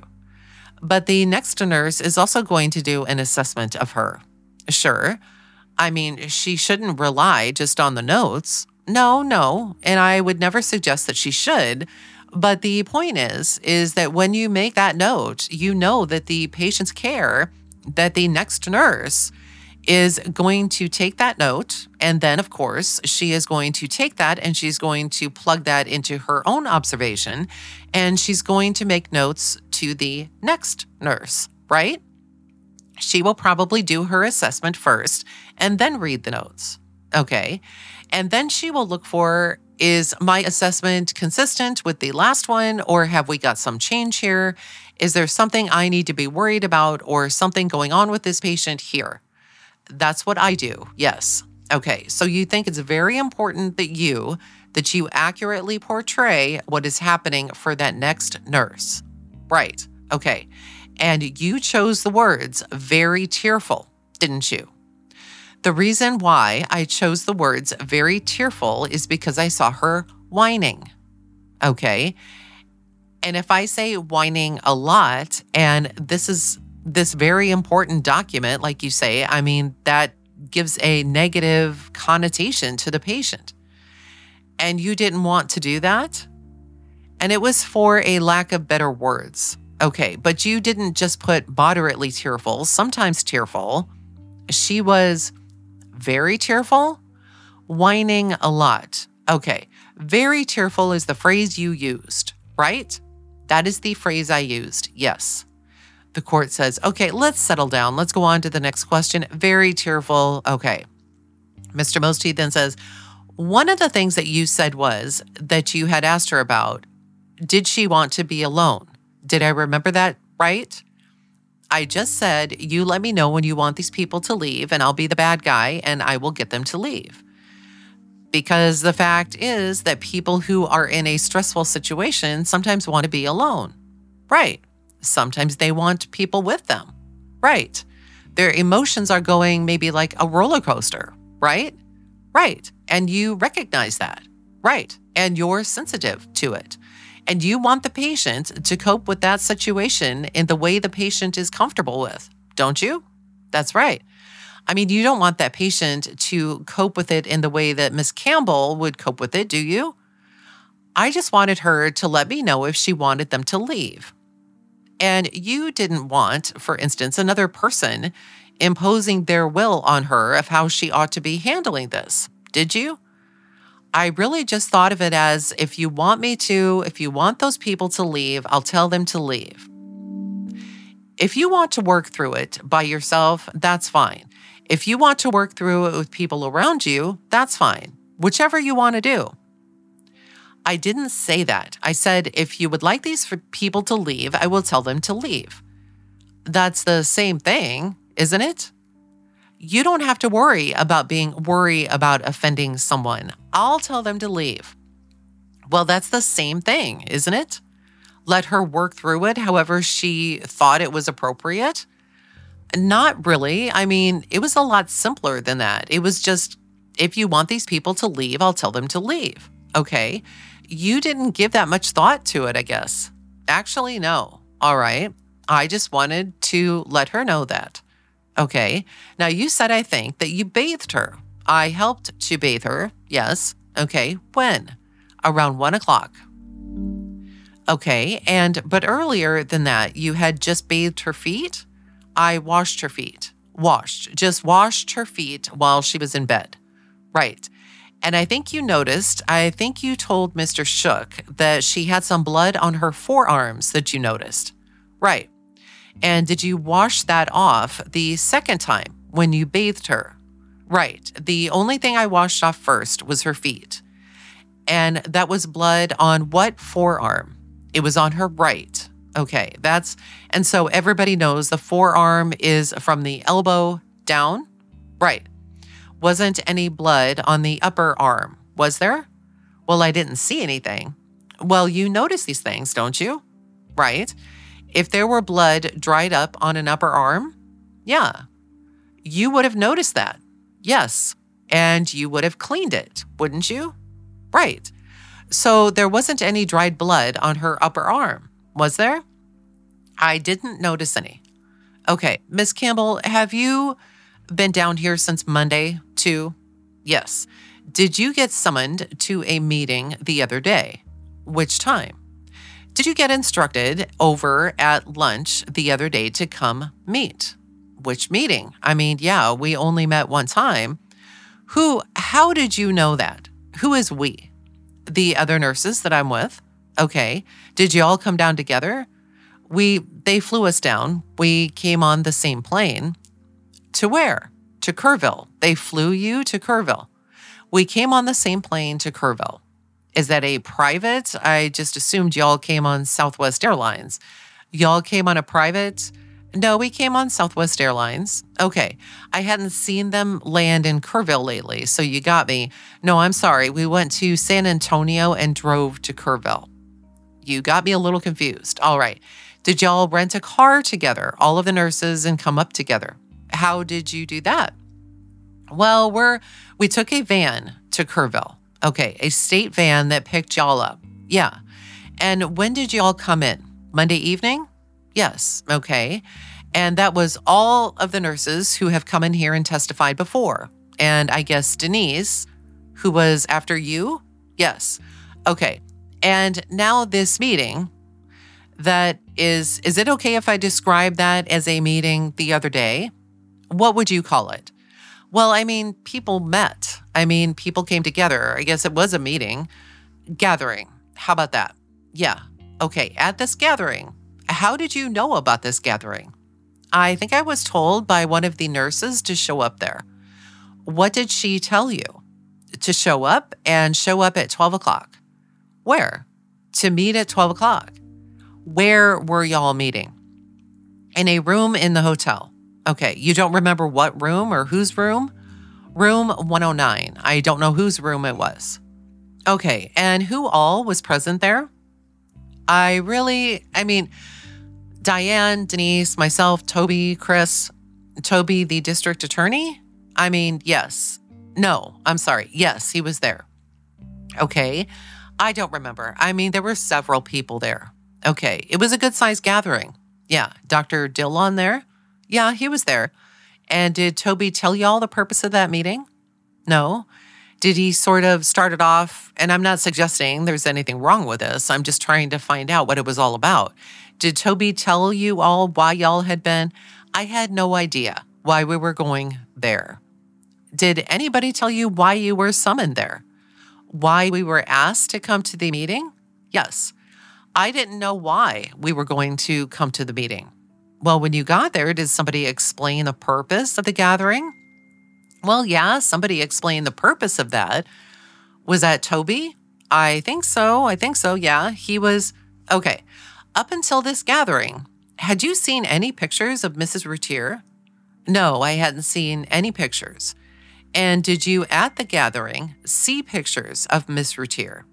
But the next nurse is also going to do an assessment of her. Sure. I mean, she shouldn't rely just on the notes. No, no. And I would never suggest that she should. But the point is, is that when you make that note, you know that the patient's care, that the next nurse is going to take that note. And then, of course, she is going to take that and she's going to plug that into her own observation. And she's going to make notes to the next nurse, right? She will probably do her assessment first and then read the notes. Okay. And then she will look for is my assessment consistent with the last one, or have we got some change here? Is there something I need to be worried about, or something going on with this patient here? That's what I do. Yes. Okay. So you think it's very important that you that you accurately portray what is happening for that next nurse. Right. Okay. And you chose the words very tearful, didn't you? The reason why I chose the words very tearful is because I saw her whining. Okay. And if I say whining a lot, and this is this very important document, like you say, I mean, that gives a negative connotation to the patient. And you didn't want to do that. And it was for a lack of better words. Okay, but you didn't just put moderately tearful, sometimes tearful. She was very tearful, whining a lot. Okay, very tearful is the phrase you used, right? That is the phrase I used, yes. The court says, okay, let's settle down. Let's go on to the next question. Very tearful. Okay. Mr. Mosty then says, one of the things that you said was that you had asked her about, did she want to be alone? Did I remember that right? I just said, you let me know when you want these people to leave, and I'll be the bad guy and I will get them to leave. Because the fact is that people who are in a stressful situation sometimes want to be alone. Right. Sometimes they want people with them. Right. Their emotions are going maybe like a roller coaster. Right. Right. And you recognize that. Right. And you're sensitive to it. And you want the patient to cope with that situation in the way the patient is comfortable with, don't you? That's right. I mean, you don't want that patient to cope with it in the way that Miss Campbell would cope with it, do you? I just wanted her to let me know if she wanted them to leave. And you didn't want, for instance, another person imposing their will on her of how she ought to be handling this, did you? I really just thought of it as if you want me to, if you want those people to leave, I'll tell them to leave. If you want to work through it by yourself, that's fine. If you want to work through it with people around you, that's fine. Whichever you want to do. I didn't say that. I said, if you would like these for people to leave, I will tell them to leave. That's the same thing, isn't it? You don't have to worry about being worry about offending someone. I'll tell them to leave. Well, that's the same thing, isn't it? Let her work through it however she thought it was appropriate. Not really. I mean, it was a lot simpler than that. It was just if you want these people to leave, I'll tell them to leave. Okay. You didn't give that much thought to it, I guess. Actually, no. All right. I just wanted to let her know that. Okay. Now you said, I think, that you bathed her. I helped to bathe her. Yes. Okay. When? Around one o'clock. Okay. And, but earlier than that, you had just bathed her feet? I washed her feet. Washed. Just washed her feet while she was in bed. Right. And I think you noticed, I think you told Mr. Shook that she had some blood on her forearms that you noticed. Right. And did you wash that off the second time when you bathed her? Right. The only thing I washed off first was her feet. And that was blood on what forearm? It was on her right. Okay. That's, and so everybody knows the forearm is from the elbow down. Right. Wasn't any blood on the upper arm, was there? Well, I didn't see anything. Well, you notice these things, don't you? Right. If there were blood dried up on an upper arm, yeah, you would have noticed that. Yes. And you would have cleaned it, wouldn't you? Right. So there wasn't any dried blood on her upper arm, was there? I didn't notice any. Okay, Miss Campbell, have you been down here since Monday, too? Yes. Did you get summoned to a meeting the other day? Which time? Did you get instructed over at lunch the other day to come meet? Which meeting? I mean, yeah, we only met one time. Who, how did you know that? Who is we? The other nurses that I'm with? Okay. Did you all come down together? We, they flew us down. We came on the same plane. To where? To Kerrville. They flew you to Kerrville. We came on the same plane to Kerrville. Is that a private? I just assumed y'all came on Southwest Airlines. Y'all came on a private? No, we came on Southwest Airlines. Okay. I hadn't seen them land in Kerrville lately, so you got me. No, I'm sorry. We went to San Antonio and drove to Kerrville. You got me a little confused. All right. Did y'all rent a car together, all of the nurses, and come up together? How did you do that? Well, we're we took a van to Kerrville. Okay, a state van that picked y'all up. Yeah. And when did y'all come in? Monday evening? Yes. Okay. And that was all of the nurses who have come in here and testified before. and I guess Denise, who was after you? Yes. Okay. And now this meeting that is is it okay if I describe that as a meeting the other day? What would you call it? Well, I mean, people met. I mean, people came together. I guess it was a meeting, gathering. How about that? Yeah. Okay. At this gathering, how did you know about this gathering? I think I was told by one of the nurses to show up there. What did she tell you? To show up and show up at 12 o'clock. Where? To meet at 12 o'clock. Where were y'all meeting? In a room in the hotel. Okay, you don't remember what room or whose room? Room 109. I don't know whose room it was. Okay, and who all was present there? I really, I mean, Diane, Denise, myself, Toby, Chris, Toby, the district attorney? I mean, yes. No, I'm sorry. Yes, he was there. Okay. I don't remember. I mean, there were several people there. Okay. It was a good sized gathering. Yeah. Dr. Dillon there? Yeah, he was there. And did Toby tell y'all the purpose of that meeting? No. Did he sort of start it off? And I'm not suggesting there's anything wrong with this. I'm just trying to find out what it was all about. Did Toby tell you all why y'all had been? I had no idea why we were going there. Did anybody tell you why you were summoned there? Why we were asked to come to the meeting? Yes. I didn't know why we were going to come to the meeting. Well, when you got there, did somebody explain the purpose of the gathering? Well, yeah, somebody explained the purpose of that. Was that Toby? I think so. I think so. Yeah, he was. Okay. Up until this gathering, had you seen any pictures of Mrs. Routier? No, I hadn't seen any pictures. And did you at the gathering see pictures of Miss Routier?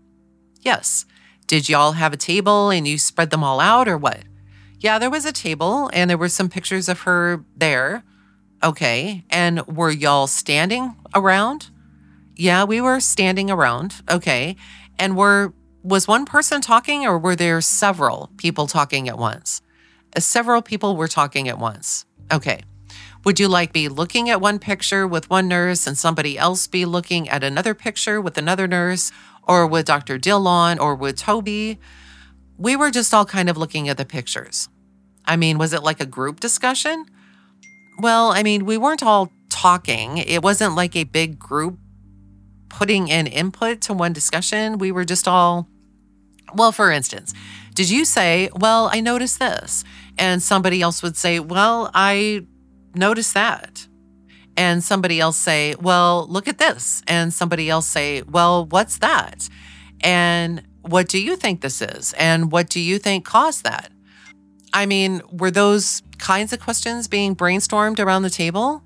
Yes. Did y'all have a table and you spread them all out or what? Yeah, there was a table and there were some pictures of her there. Okay. And were y'all standing around? Yeah, we were standing around. Okay. And were was one person talking or were there several people talking at once? Uh, several people were talking at once. Okay. Would you like be looking at one picture with one nurse and somebody else be looking at another picture with another nurse or with Dr. Dillon or with Toby? We were just all kind of looking at the pictures. I mean, was it like a group discussion? Well, I mean, we weren't all talking. It wasn't like a big group putting in input to one discussion. We were just all, well, for instance, did you say, Well, I noticed this? And somebody else would say, Well, I noticed that. And somebody else say, well, look at this. And somebody else say, well, what's that? And what do you think this is? And what do you think caused that? I mean, were those kinds of questions being brainstormed around the table?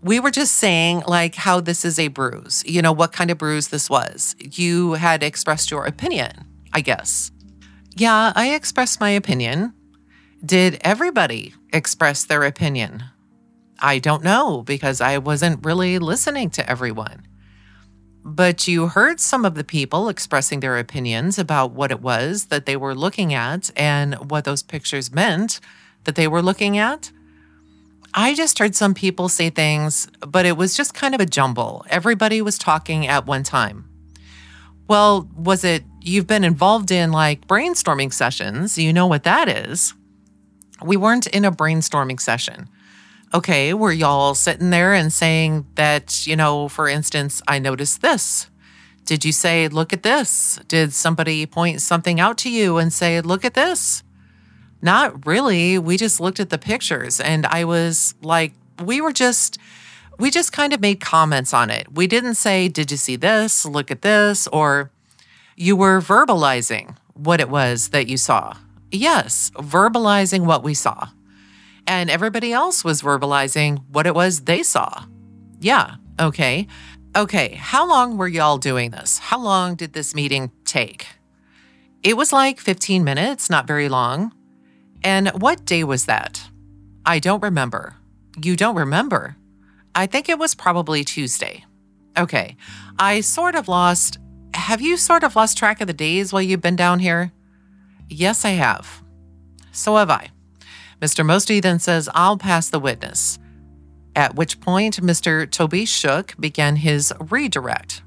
We were just saying, like, how this is a bruise, you know, what kind of bruise this was. You had expressed your opinion, I guess. Yeah, I expressed my opinion. Did everybody express their opinion? I don't know because I wasn't really listening to everyone. But you heard some of the people expressing their opinions about what it was that they were looking at and what those pictures meant that they were looking at. I just heard some people say things, but it was just kind of a jumble. Everybody was talking at one time. Well, was it you've been involved in like brainstorming sessions? You know what that is. We weren't in a brainstorming session okay, were y'all sitting there and saying that, you know, for instance, I noticed this? Did you say, look at this? Did somebody point something out to you and say, look at this? Not really. We just looked at the pictures and I was like, we were just, we just kind of made comments on it. We didn't say, did you see this? Look at this. Or you were verbalizing what it was that you saw. Yes, verbalizing what we saw and everybody else was verbalizing what it was they saw. Yeah, okay. Okay, how long were y'all doing this? How long did this meeting take? It was like 15 minutes, not very long. And what day was that? I don't remember. You don't remember? I think it was probably Tuesday. Okay, I sort of lost. Have you sort of lost track of the days while you've been down here? Yes, I have. So have I. Mr. Mosty then says, I'll pass the witness. at which point Mr. Toby Shook began his redirect.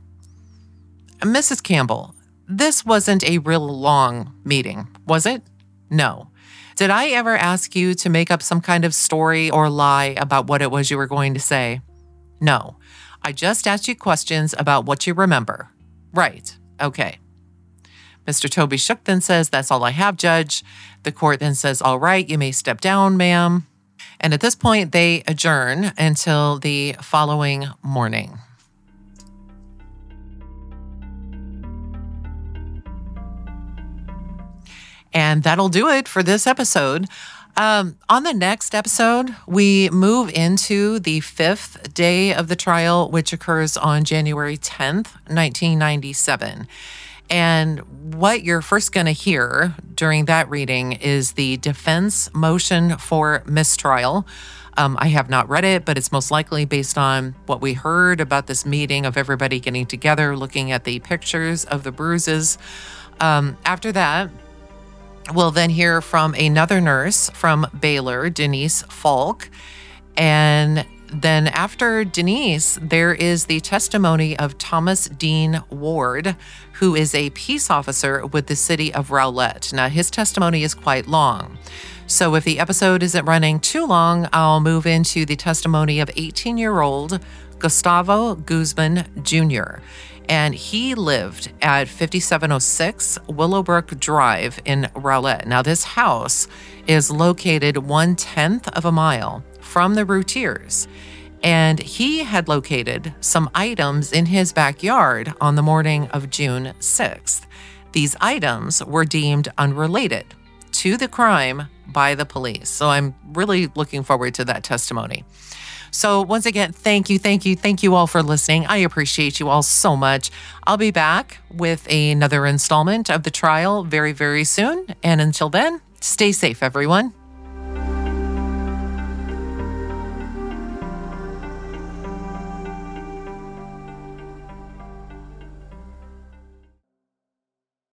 Mrs. Campbell, this wasn't a real long meeting, was it? No. Did I ever ask you to make up some kind of story or lie about what it was you were going to say? No. I just asked you questions about what you remember. Right. Okay. Mr. Toby Shook then says, That's all I have, Judge. The court then says, All right, you may step down, ma'am. And at this point, they adjourn until the following morning. And that'll do it for this episode. Um, on the next episode, we move into the fifth day of the trial, which occurs on January 10th, 1997. And what you're first going to hear during that reading is the defense motion for mistrial. Um, I have not read it, but it's most likely based on what we heard about this meeting of everybody getting together, looking at the pictures of the bruises. Um, after that, we'll then hear from another nurse from Baylor, Denise Falk. And then after Denise, there is the testimony of Thomas Dean Ward, who is a peace officer with the city of Rowlett. Now, his testimony is quite long. So, if the episode isn't running too long, I'll move into the testimony of 18 year old Gustavo Guzman Jr. And he lived at 5706 Willowbrook Drive in Rowlett. Now, this house is located one tenth of a mile from the Routiers. And he had located some items in his backyard on the morning of June 6th. These items were deemed unrelated to the crime by the police. So I'm really looking forward to that testimony. So, once again, thank you, thank you, thank you all for listening. I appreciate you all so much. I'll be back with another installment of the trial very, very soon. And until then, stay safe, everyone.